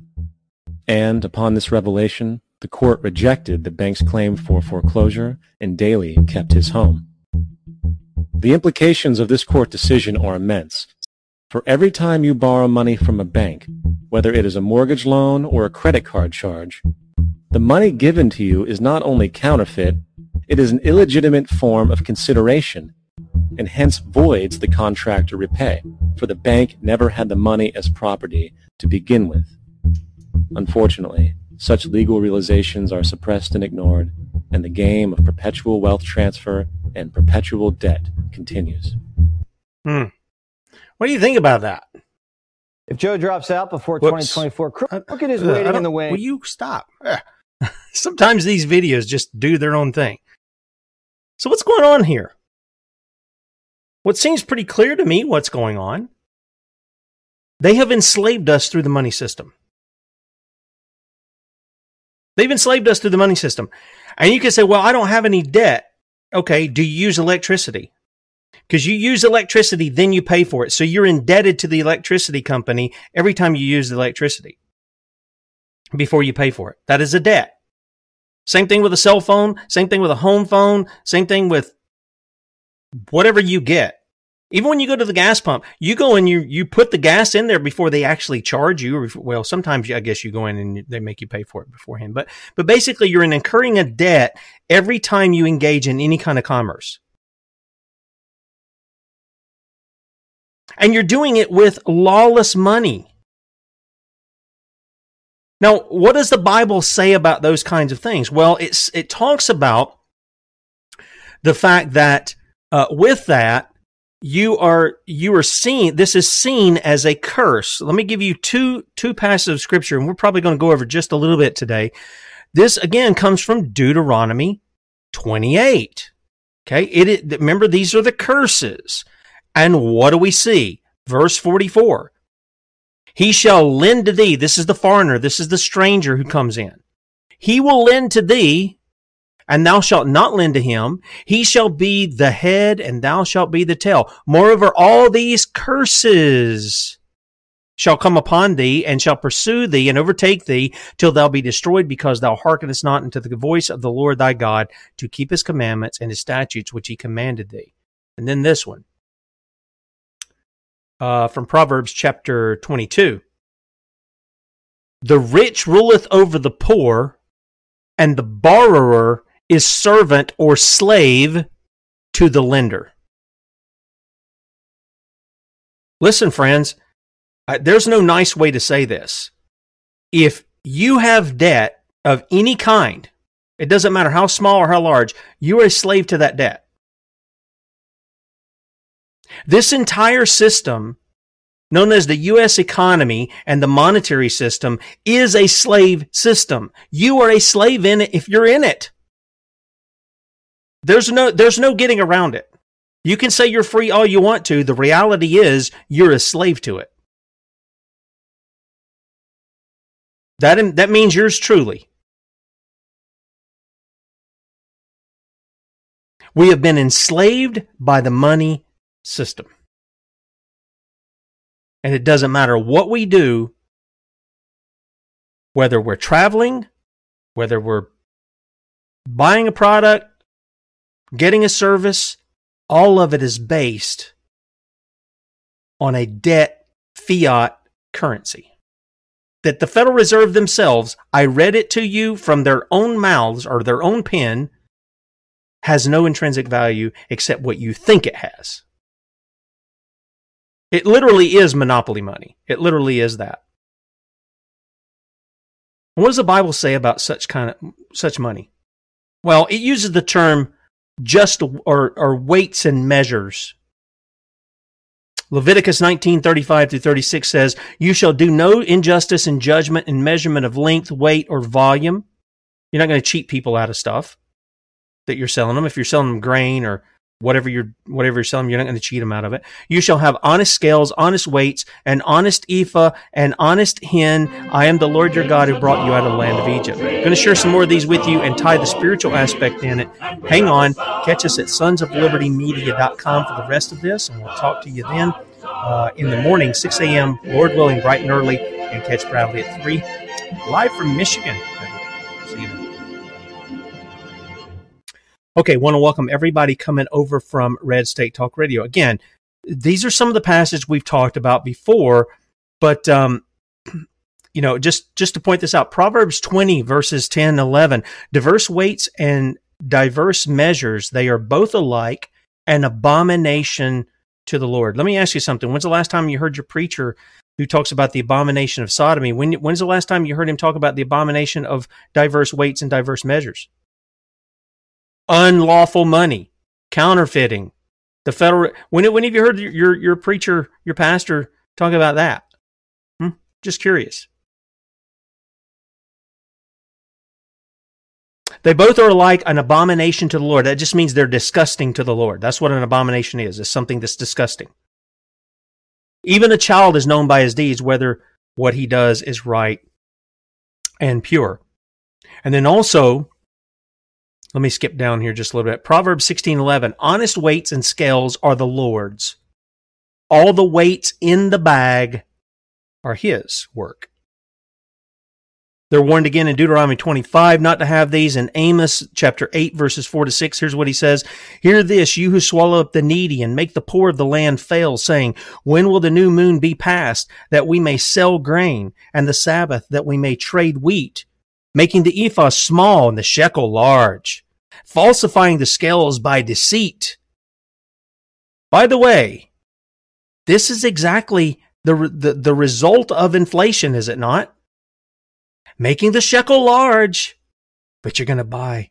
And upon this revelation, the court rejected the bank's claim for foreclosure and Daly kept his home. The implications of this court decision are immense. For every time you borrow money from a bank, whether it is a mortgage loan or a credit card charge, the money given to you is not only counterfeit, it is an illegitimate form of consideration and hence voids the contract to repay, for the bank never had the money as property to begin with. Unfortunately, such legal realizations are suppressed and ignored, and the game of perpetual wealth transfer and perpetual debt continues. Hmm. What do you think about that? If Joe drops out before Whoops. 2024, Crooked is Uh, waiting in the wing. Will you stop? Sometimes these videos just do their own thing. So what's going on here? What seems pretty clear to me what's going on. They have enslaved us through the money system. They've enslaved us through the money system. And you can say, well, I don't have any debt. Okay, do you use electricity? Because you use electricity, then you pay for it. So you're indebted to the electricity company every time you use the electricity before you pay for it. That is a debt. Same thing with a cell phone, same thing with a home phone, same thing with whatever you get. Even when you go to the gas pump, you go and you you put the gas in there before they actually charge you. Well, sometimes I guess you go in and they make you pay for it beforehand. But but basically, you're incurring a debt every time you engage in any kind of commerce, and you're doing it with lawless money. Now, what does the Bible say about those kinds of things? Well, it's it talks about the fact that uh, with that you are you are seen this is seen as a curse. Let me give you two two passages of scripture, and we're probably going to go over just a little bit today. This again comes from Deuteronomy 28. Okay, it, remember these are the curses, and what do we see? Verse 44. He shall lend to thee. This is the foreigner. This is the stranger who comes in. He will lend to thee, and thou shalt not lend to him. He shall be the head, and thou shalt be the tail. Moreover, all these curses shall come upon thee, and shall pursue thee, and overtake thee, till thou be destroyed, because thou hearkenest not unto the voice of the Lord thy God, to keep his commandments and his statutes which he commanded thee. And then this one uh, from Proverbs chapter 22. The rich ruleth over the poor, and the borrower is servant or slave to the lender. Listen, friends, there's no nice way to say this. If you have debt of any kind, it doesn't matter how small or how large, you are a slave to that debt. This entire system, known as the U.S. economy and the monetary system, is a slave system. You are a slave in it if you're in it. There's no, there's no getting around it. You can say you're free all you want to. The reality is you're a slave to it. That, that means yours truly. We have been enslaved by the money system. And it doesn't matter what we do, whether we're traveling, whether we're buying a product, getting a service, all of it is based on a debt fiat currency. That the Federal Reserve themselves, I read it to you from their own mouths or their own pen, has no intrinsic value except what you think it has. It literally is monopoly money. It literally is that. What does the Bible say about such kind of such money? Well, it uses the term just or, or weights and measures. Leviticus 19:35 through 36 says, "You shall do no injustice in judgment in measurement of length, weight, or volume." You're not going to cheat people out of stuff that you're selling them. If you're selling them grain or whatever you're whatever you're selling, you're not going to cheat them out of it. You shall have honest scales, honest weights, an honest ephah, an honest hin. I am the Lord your God who brought you out of the land of Egypt. I'm going to share some more of these with you and tie the spiritual aspect in it. Hang on, catch us at sonsoflibertymedia.com for the rest of this, and we'll talk to you then uh, in the morning, 6 a.m. Lord willing, bright and early, and catch Bradley at three, live from Michigan. Okay, want to welcome everybody coming over from Red State Talk Radio. Again, these are some of the passages we've talked about before, but um, you know, just just to point this out, Proverbs 20 verses 10 11, diverse weights and diverse measures, they are both alike an abomination to the Lord. Let me ask you something. When's the last time you heard your preacher who talks about the abomination of sodomy? When when's the last time you heard him talk about the abomination of diverse weights and diverse measures? Unlawful money, counterfeiting, the federal. When when have you heard your your preacher, your pastor talk about that? Hmm? Just curious. They both are like an abomination to the Lord. That just means they're disgusting to the Lord. That's what an abomination is. It's something that's disgusting. Even a child is known by his deeds, whether what he does is right and pure. And then also, let me skip down here just a little bit. Proverbs 16:11, honest weights and scales are the Lord's. All the weights in the bag are his work. They're warned again in Deuteronomy 25 not to have these. In Amos chapter 8, verses 4 to 6, here's what he says Hear this, you who swallow up the needy and make the poor of the land fail, saying, When will the new moon be passed, that we may sell grain, and the Sabbath, that we may trade wheat? Making the ephah small and the shekel large, falsifying the scales by deceit. By the way, this is exactly the, the, the result of inflation, is it not? making the shekel large, but you're going to buy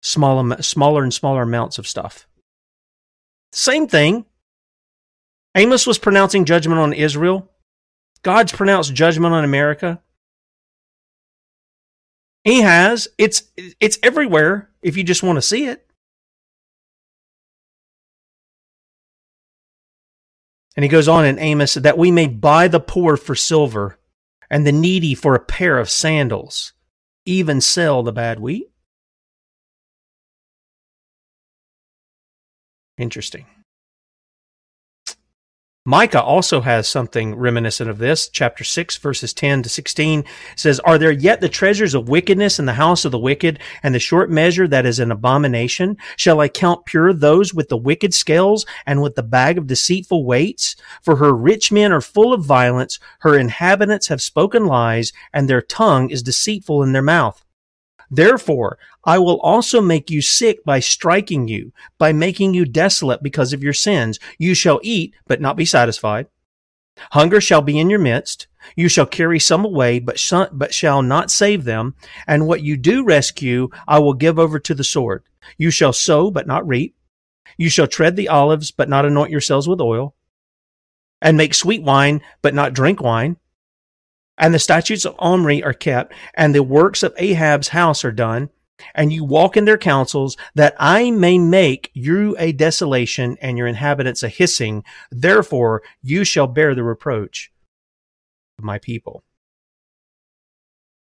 small, smaller and smaller amounts of stuff. Same thing. Amos was pronouncing judgment on Israel. God's pronounced judgment on America. He has. It's it's everywhere if you just want to see it. And he goes on in Amos that we may buy the poor for silver and the needy for a pair of sandals, even sell the bad wheat? Interesting. Micah also has something reminiscent of this. Chapter 6, verses 10 to 16 says, Are there yet the treasures of wickedness in the house of the wicked, and the short measure that is an abomination? Shall I count pure those with the wicked scales and with the bag of deceitful weights? For her rich men are full of violence, her inhabitants have spoken lies, and their tongue is deceitful in their mouth. Therefore, I will also make you sick by striking you, by making you desolate because of your sins. You shall eat, but not be satisfied. Hunger shall be in your midst. You shall carry some away, but, but shall not save them. And what you do rescue, I will give over to the sword. You shall sow, but not reap. You shall tread the olives, but not anoint yourselves with oil. And make sweet wine, but not drink wine and the statutes of Omri are kept, and the works of Ahab's house are done, and you walk in their counsels, that I may make you a desolation and your inhabitants a hissing. Therefore, you shall bear the reproach of my people.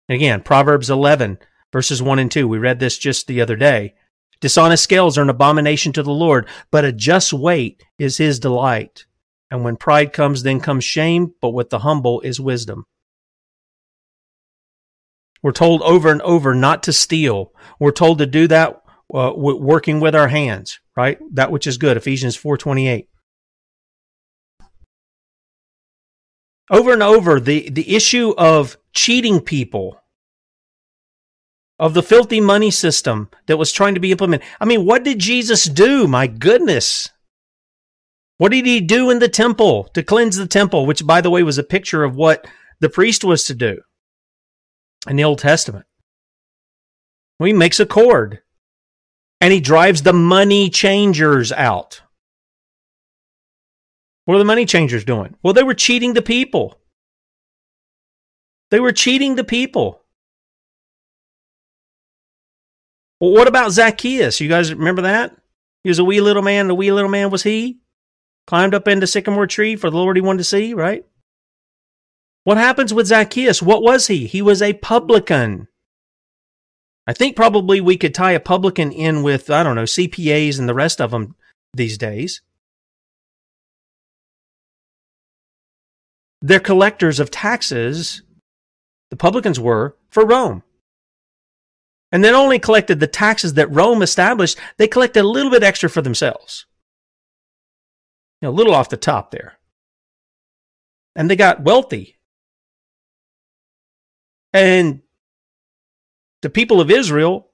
Again, Proverbs 11, verses 1 and 2. We read this just the other day. Dishonest scales are an abomination to the Lord, but a just weight is his delight. And when pride comes, then comes shame, but with the humble is wisdom. We're told over and over not to steal. We're told to do that uh, working with our hands, right? That which is good. Ephesians 4:28. Over and over the the issue of cheating people of the filthy money system that was trying to be implemented. I mean, what did Jesus do? My goodness. What did he do in the temple to cleanse the temple, which by the way was a picture of what the priest was to do? In the Old Testament. He makes a cord and he drives the money changers out. What are the money changers doing? Well, they were cheating the people. They were cheating the people. Well, what about Zacchaeus? You guys remember that? He was a wee little man, the wee little man was he. Climbed up into sycamore tree for the Lord he wanted to see, right? What happens with Zacchaeus? What was he? He was a publican. I think probably we could tie a publican in with, I don't know, CPAs and the rest of them these days. They're collectors of taxes, the publicans were, for Rome. And then only collected the taxes that Rome established, they collected a little bit extra for themselves. You know, a little off the top there. And they got wealthy. And the people of Israel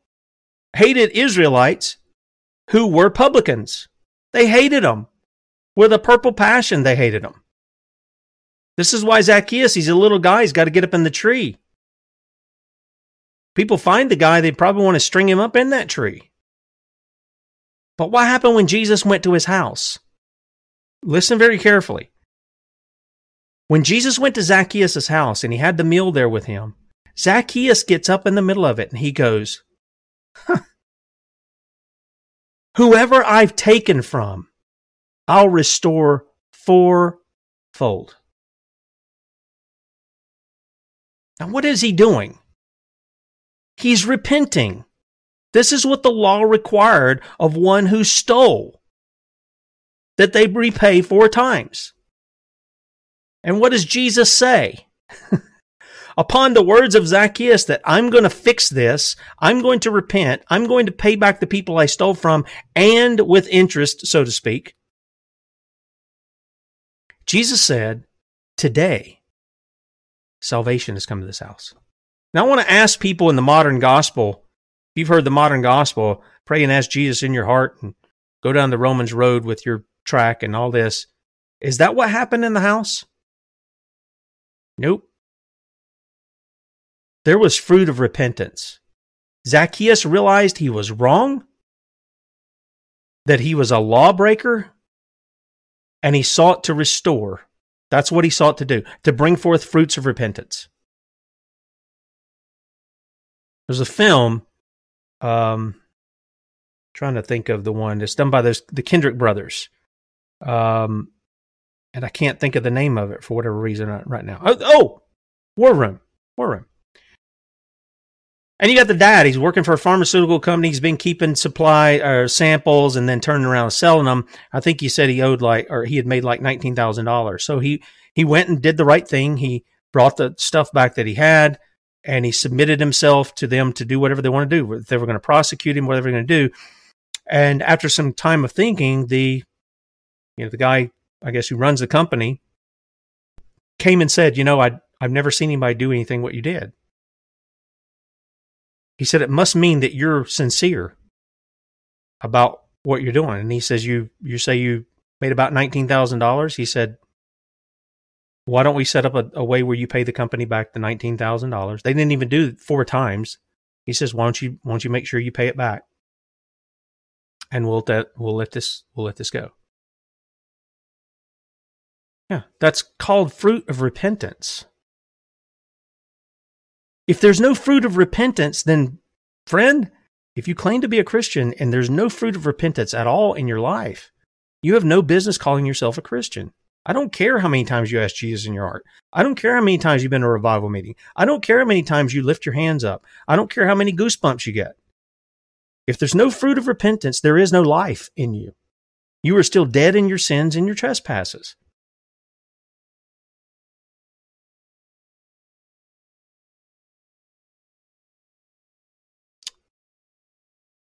hated Israelites who were publicans. They hated them. With a purple passion, they hated them. This is why Zacchaeus, he's a little guy, he's got to get up in the tree. People find the guy, they probably want to string him up in that tree. But what happened when Jesus went to his house? Listen very carefully. When Jesus went to Zacchaeus' house and he had the meal there with him, Zacchaeus gets up in the middle of it and he goes, Whoever I've taken from, I'll restore fourfold. Now, what is he doing? He's repenting. This is what the law required of one who stole that they repay four times. And what does Jesus say? Upon the words of Zacchaeus that I'm going to fix this, I'm going to repent, I'm going to pay back the people I stole from, and with interest, so to speak. Jesus said, Today, salvation has come to this house. Now, I want to ask people in the modern gospel, if you've heard the modern gospel, pray and ask Jesus in your heart and go down the Romans road with your track and all this. Is that what happened in the house? Nope. There was fruit of repentance. Zacchaeus realized he was wrong, that he was a lawbreaker, and he sought to restore. That's what he sought to do, to bring forth fruits of repentance. There's a film, um, trying to think of the one that's done by those the Kendrick brothers. Um, and I can't think of the name of it for whatever reason right now. Oh, oh War Room. War Room. And you got the dad. He's working for a pharmaceutical company. He's been keeping supply or uh, samples and then turning around and selling them. I think he said he owed like, or he had made like nineteen thousand dollars. So he he went and did the right thing. He brought the stuff back that he had, and he submitted himself to them to do whatever they want to do. If they were going to prosecute him, whatever they're going to do. And after some time of thinking, the you know the guy I guess who runs the company came and said, you know, I I've never seen anybody do anything what you did. He said, It must mean that you're sincere about what you're doing. And he says, You you say you made about nineteen thousand dollars? He said, Why don't we set up a, a way where you pay the company back the nineteen thousand dollars? They didn't even do it four times. He says, Why don't you why don't you make sure you pay it back? And we'll that we'll let this we'll let this go. Yeah, that's called fruit of repentance. If there's no fruit of repentance, then, friend, if you claim to be a Christian and there's no fruit of repentance at all in your life, you have no business calling yourself a Christian. I don't care how many times you ask Jesus in your heart. I don't care how many times you've been to a revival meeting. I don't care how many times you lift your hands up. I don't care how many goosebumps you get. If there's no fruit of repentance, there is no life in you. You are still dead in your sins and your trespasses.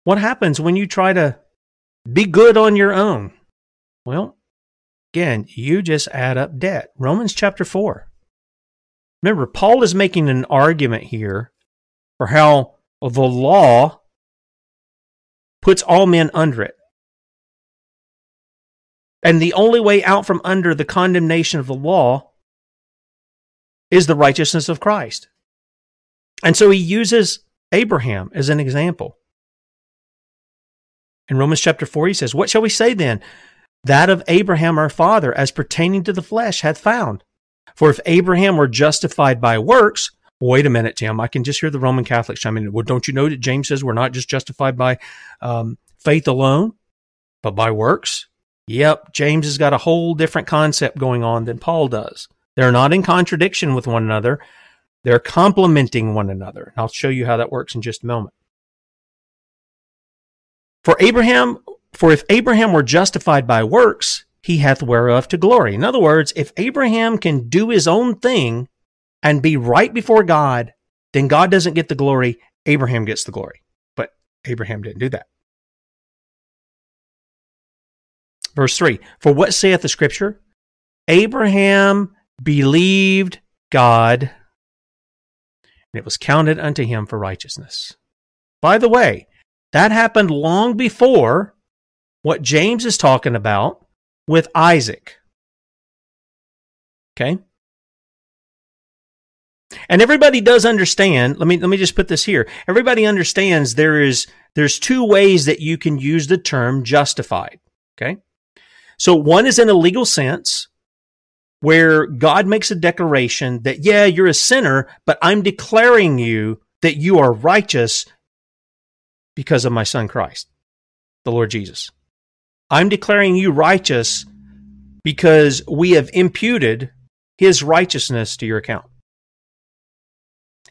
What happens when you try to be good on your own? Well, again, you just add up debt. Romans chapter 4. Remember, Paul is making an argument here for how the law puts all men under it. And the only way out from under the condemnation of the law is the righteousness of Christ. And so he uses Abraham as an example. In Romans chapter 4, he says, What shall we say then? That of Abraham our father, as pertaining to the flesh, hath found. For if Abraham were justified by works, wait a minute, Tim, I can just hear the Roman Catholics chiming in. Well, don't you know that James says we're not just justified by um, faith alone, But by works? Yep, James has got a whole different concept going on than Paul does. They're not in contradiction with one another. They're complementing one another. And I'll show you how that works in just a moment. For Abraham, for if Abraham were justified by works, he hath whereof to glory. In other words, if Abraham can do his own thing and be right before God, then God doesn't get the glory, Abraham gets the glory. But Abraham didn't do that. Verse 3 For what saith the scripture? Abraham believed God, and it was counted unto him for righteousness. By the way, that happened long before what James is talking about with Isaac. Okay? And everybody does understand, let me let me just put this here. Everybody understands there is there's two ways that you can use the term justified. Okay? So one is in a legal sense, where God makes a declaration that, yeah, you're a sinner, but I'm declaring you that you are righteous because of my son Christ, the Lord Jesus. I'm declaring you righteous because we have imputed his righteousness to your account.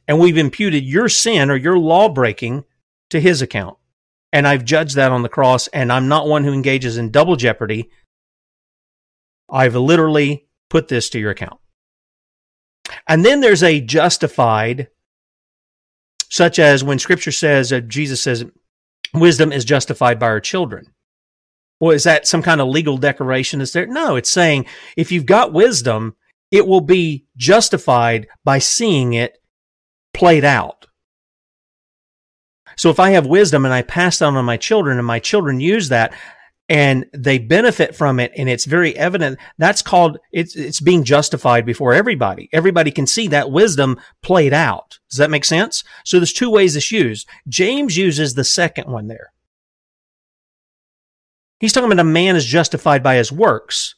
And we've imputed your sin or your law breaking to his account. And I've judged that on the cross, and I'm not one who engages in double jeopardy. I've literally put this to your account. And then there's a justified, such as when scripture says, uh, Jesus says, wisdom is justified by our children. Well, is that some kind of legal declaration? Is there? No, it's saying if you've got wisdom, it will be justified by seeing it played out. So if I have wisdom and I pass that on to my children and my children use that, and they benefit from it and it's very evident that's called it's it's being justified before everybody. Everybody can see that wisdom played out. Does that make sense? So there's two ways it's used. James uses the second one there. He's talking about a man is justified by his works.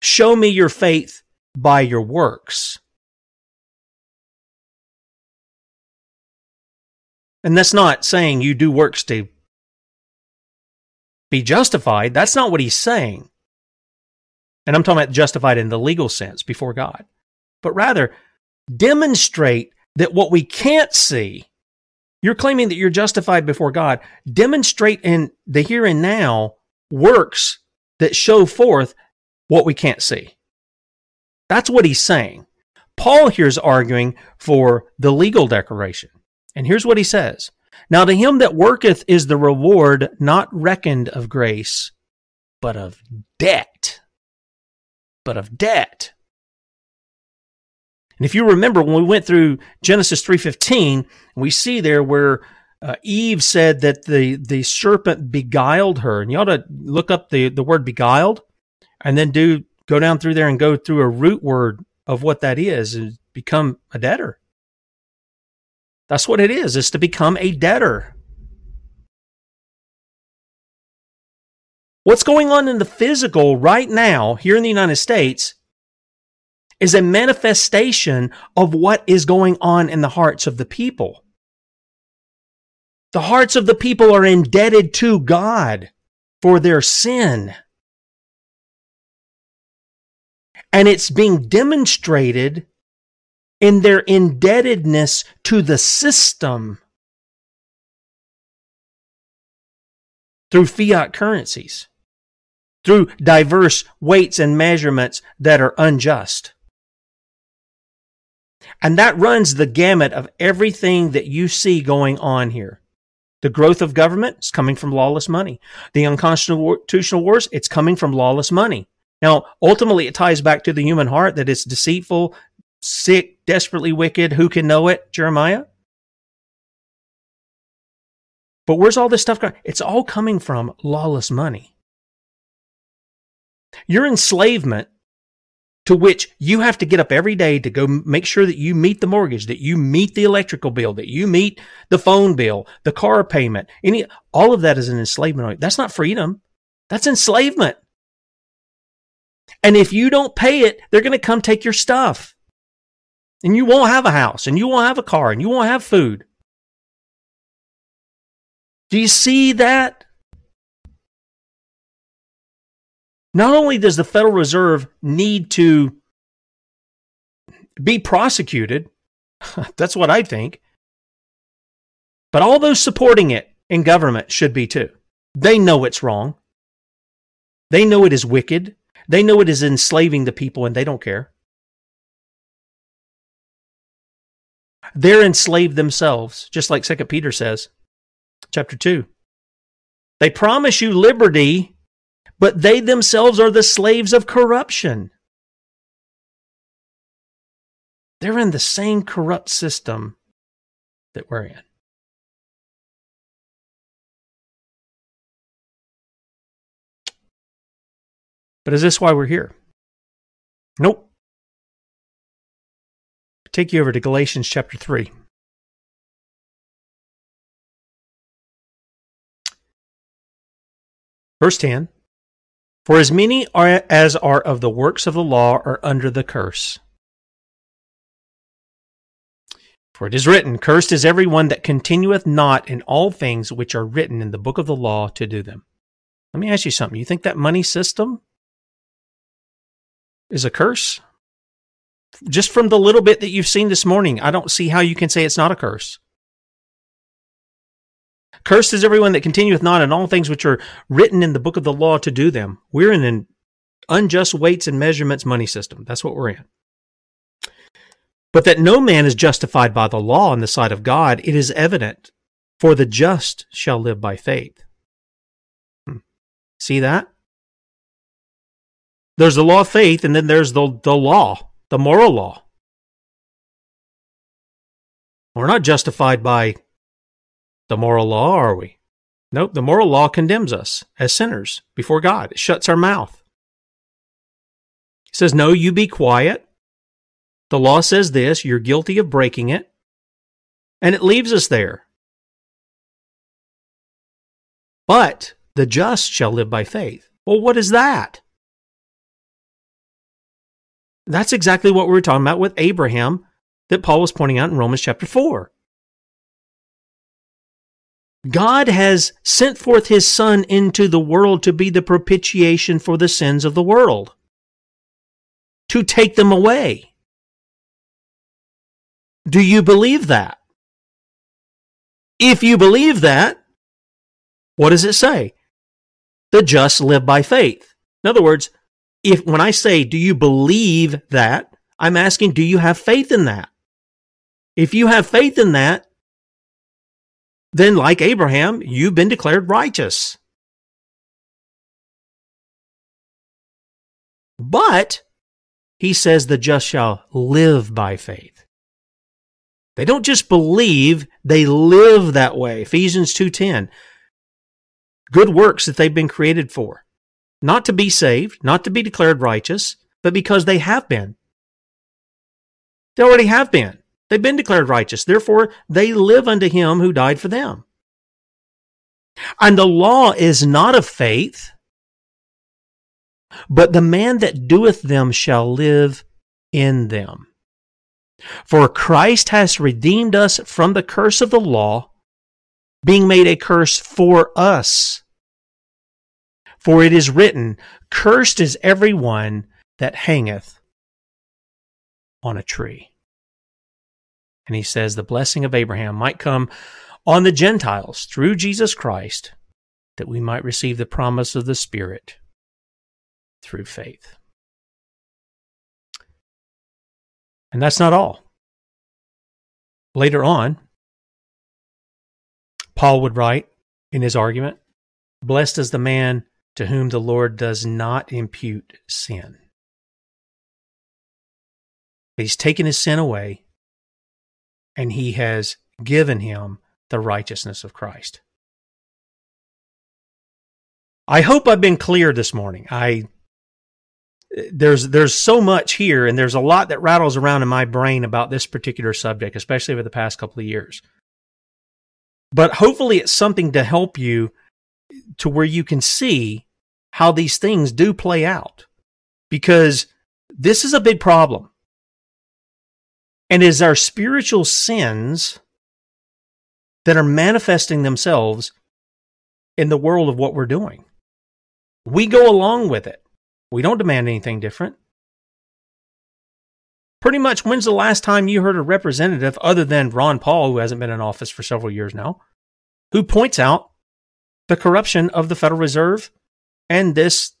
Show me your faith by your works. And that's not saying you do works to be justified. That's not what he's saying. And I'm talking about justified in the legal sense before God, but rather demonstrate that what we can't see, you're claiming that you're justified before God, demonstrate in the here and now works that show forth what we can't see. That's what he's saying. Paul here's arguing for the legal declaration. And here's what he says now to him that worketh is the reward not reckoned of grace, but of debt. But of debt. And if you remember when we went through Genesis 3:15, we see there where uh, Eve said that the the serpent beguiled her, and you ought to look up the the word beguiled, and then do go down through there and go through a root word of what that is, and become a debtor. That's what it is, is to become a debtor. What's going on in the physical right now here in the United States is a manifestation of what is going on in the hearts of the people. The hearts of the people are indebted to God for their sin. And it's being demonstrated in their indebtedness to the system through fiat currencies, through diverse weights and measurements that are unjust. And that runs the gamut of everything that you see going on here. The growth of government is coming from lawless money. The unconstitutional wars, it's coming from lawless money. Now, ultimately, it ties back to the human heart that it's deceitful, sick, desperately wicked, who can know it, Jeremiah? But where's all this stuff going? It's all coming from lawless money. Your enslavement to which you have to get up every day to go make sure that you meet the mortgage, that you meet the electrical bill, that you meet the phone bill, the car payment, any all of that is an enslavement. That's not freedom. That's enslavement. And if you don't pay it, they're going to come take your stuff. And you won't have a house, and you won't have a car, and you won't have food. Do you see that? Not only does the Federal Reserve need to be prosecuted, that's what I think, but all those supporting it in government should be too. They know it's wrong. They know it is wicked. They know it is enslaving the people and they don't care. They're enslaved themselves, just like Second Peter says, chapter 2. They promise you liberty, but they themselves are the slaves of corruption. They're in the same corrupt system that we're in. But is this why we're here? Nope. Take you over to Galatians chapter 3. Verse 10 For as many are, as are of the works of the law are under the curse. For it is written, Cursed is every one that continueth not in all things which are written in the book of the law to do them. Let me ask you something. You think that money system is a curse? Just from the little bit that you've seen this morning, I don't see how you can say it's not a curse. Cursed is everyone that continueth not in all things which are written in the book of the law to do them. We're in an unjust weights and measurements money system. That's what we're in. But that no man is justified by the law in the sight of God, it is evident, for the just shall live by faith. Hmm. See that? There's the law of faith, and then there's the, the law, the moral law. We're not justified by the moral law, are we? Nope, the moral law condemns us as sinners before God. It shuts our mouth. It says, No, you be quiet. The law says this, you're guilty of breaking it. And it leaves us there. But the just shall live by faith. Well, what is that? That's exactly what we were talking about with Abraham that Paul was pointing out in Romans chapter 4. God has sent forth his Son into the world to be the propitiation for the sins of the world, to take them away. Do you believe that? If you believe that, what does it say? The just live by faith. In other words, if when I say, do you believe that? I'm asking, do you have faith in that? If you have faith in that, then like Abraham, you've been declared righteous. But he says the just shall live by faith. They don't just believe, they live that way. Ephesians 2:10. Good works that they've been created for. Not to be saved, not to be declared righteous, but because they have been. They already have been. They've been declared righteous. Therefore, they live unto him who died for them. And the law is not of faith, but the man that doeth them shall live in them. For Christ has redeemed us from the curse of the law, being made a curse for us. For it is written, Cursed is every one that hangeth on a tree. And he says the blessing of Abraham might come on the Gentiles through Jesus Christ, that we might receive the promise of the Spirit through faith. And that's not all. Later on, Paul would write in his argument Blessed is the man to whom the Lord does not impute sin. He's taken his sin away and he has given him the righteousness of Christ. I hope I've been clear this morning. I there's there's so much here and there's a lot that rattles around in my brain about this particular subject especially over the past couple of years but hopefully it's something to help you to where you can see how these things do play out. Because this is a big problem. And it is our spiritual sins that are manifesting themselves in the world of what we're doing. We go along with it. We don't demand anything different. Pretty much, when's the last time you heard a representative, other than Ron Paul, who hasn't been in office for several years now, who points out the corruption of the Federal Reserve and this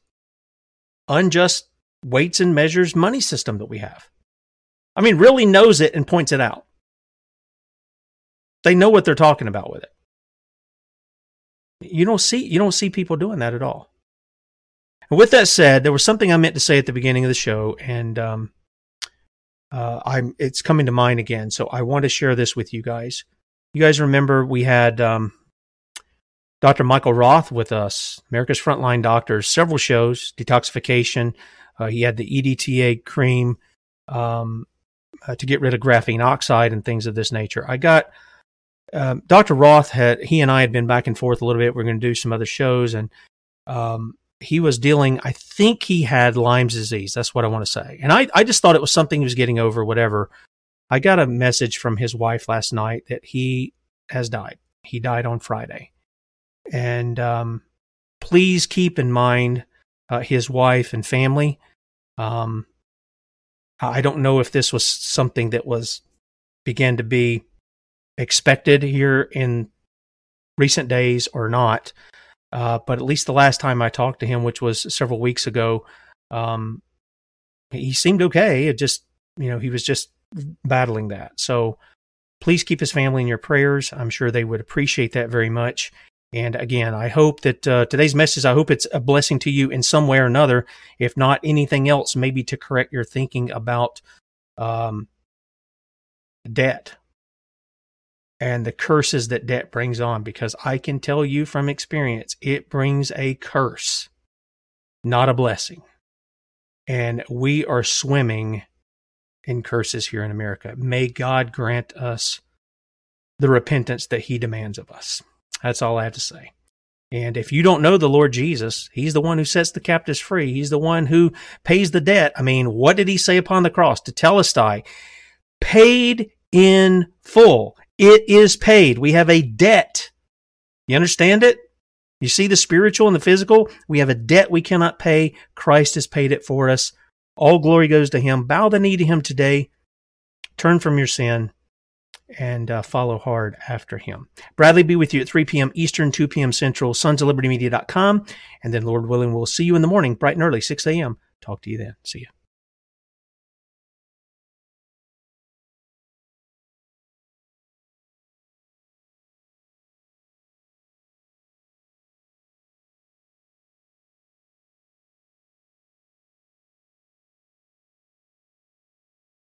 unjust weights and measures money system that we have? I mean, really knows it and points it out. They know what they're talking about with it. You don't see you don't see people doing that at all. And with that said, there was something I meant to say at the beginning of the show, and um, uh, I'm it's coming to mind again. So I want to share this with you guys. You guys remember we had um, Dr. Michael Roth with us, America's Frontline Doctors, several shows, detoxification. Uh, he had the EDTA cream um, uh, to get rid of graphene oxide and things of this nature. I got um, Dr. Roth had he and I had been back and forth a little bit. We are going to do some other shows, and um, he was dealing. I think he had Lyme's disease. That's what I want to say. And I I just thought it was something he was getting over. Whatever. I got a message from his wife last night that he has died. He died on Friday, and um, please keep in mind uh, his wife and family. Um, I don't know if this was something that was began to be expected here in recent days or not. Uh, but at least the last time I talked to him, which was several weeks ago, um, he seemed okay. It just, you know, he was just battling that. So please keep his family in your prayers. I'm sure they would appreciate that very much. And again, I hope that uh, today's message, I hope it's a blessing to you in some way or another. If not anything else, maybe to correct your thinking about um, debt and the curses that debt brings on because I can tell you from experience, it brings a curse, not a blessing. And we are swimming in curses here in America. May God grant us the repentance that He demands of us. That's all I have to say. And if you don't know the Lord Jesus, He's the one who sets the captives free. He's the one who pays the debt. I mean, what did He say upon the cross? Tetelestai, paid in full. It is paid. We have a debt. You understand it? You see the spiritual and the physical? We have a debt we cannot pay. Christ has paid it for us. All glory goes to Him. Bow the knee to Him today. Turn from your sin and uh, follow hard after Him. Bradley be with you at 3 p.m. Eastern, 2 p.m. Central, sons of liberty media.com. And then, Lord willing, we'll see you in the morning, bright and early, 6 a.m. Talk to you then. See you.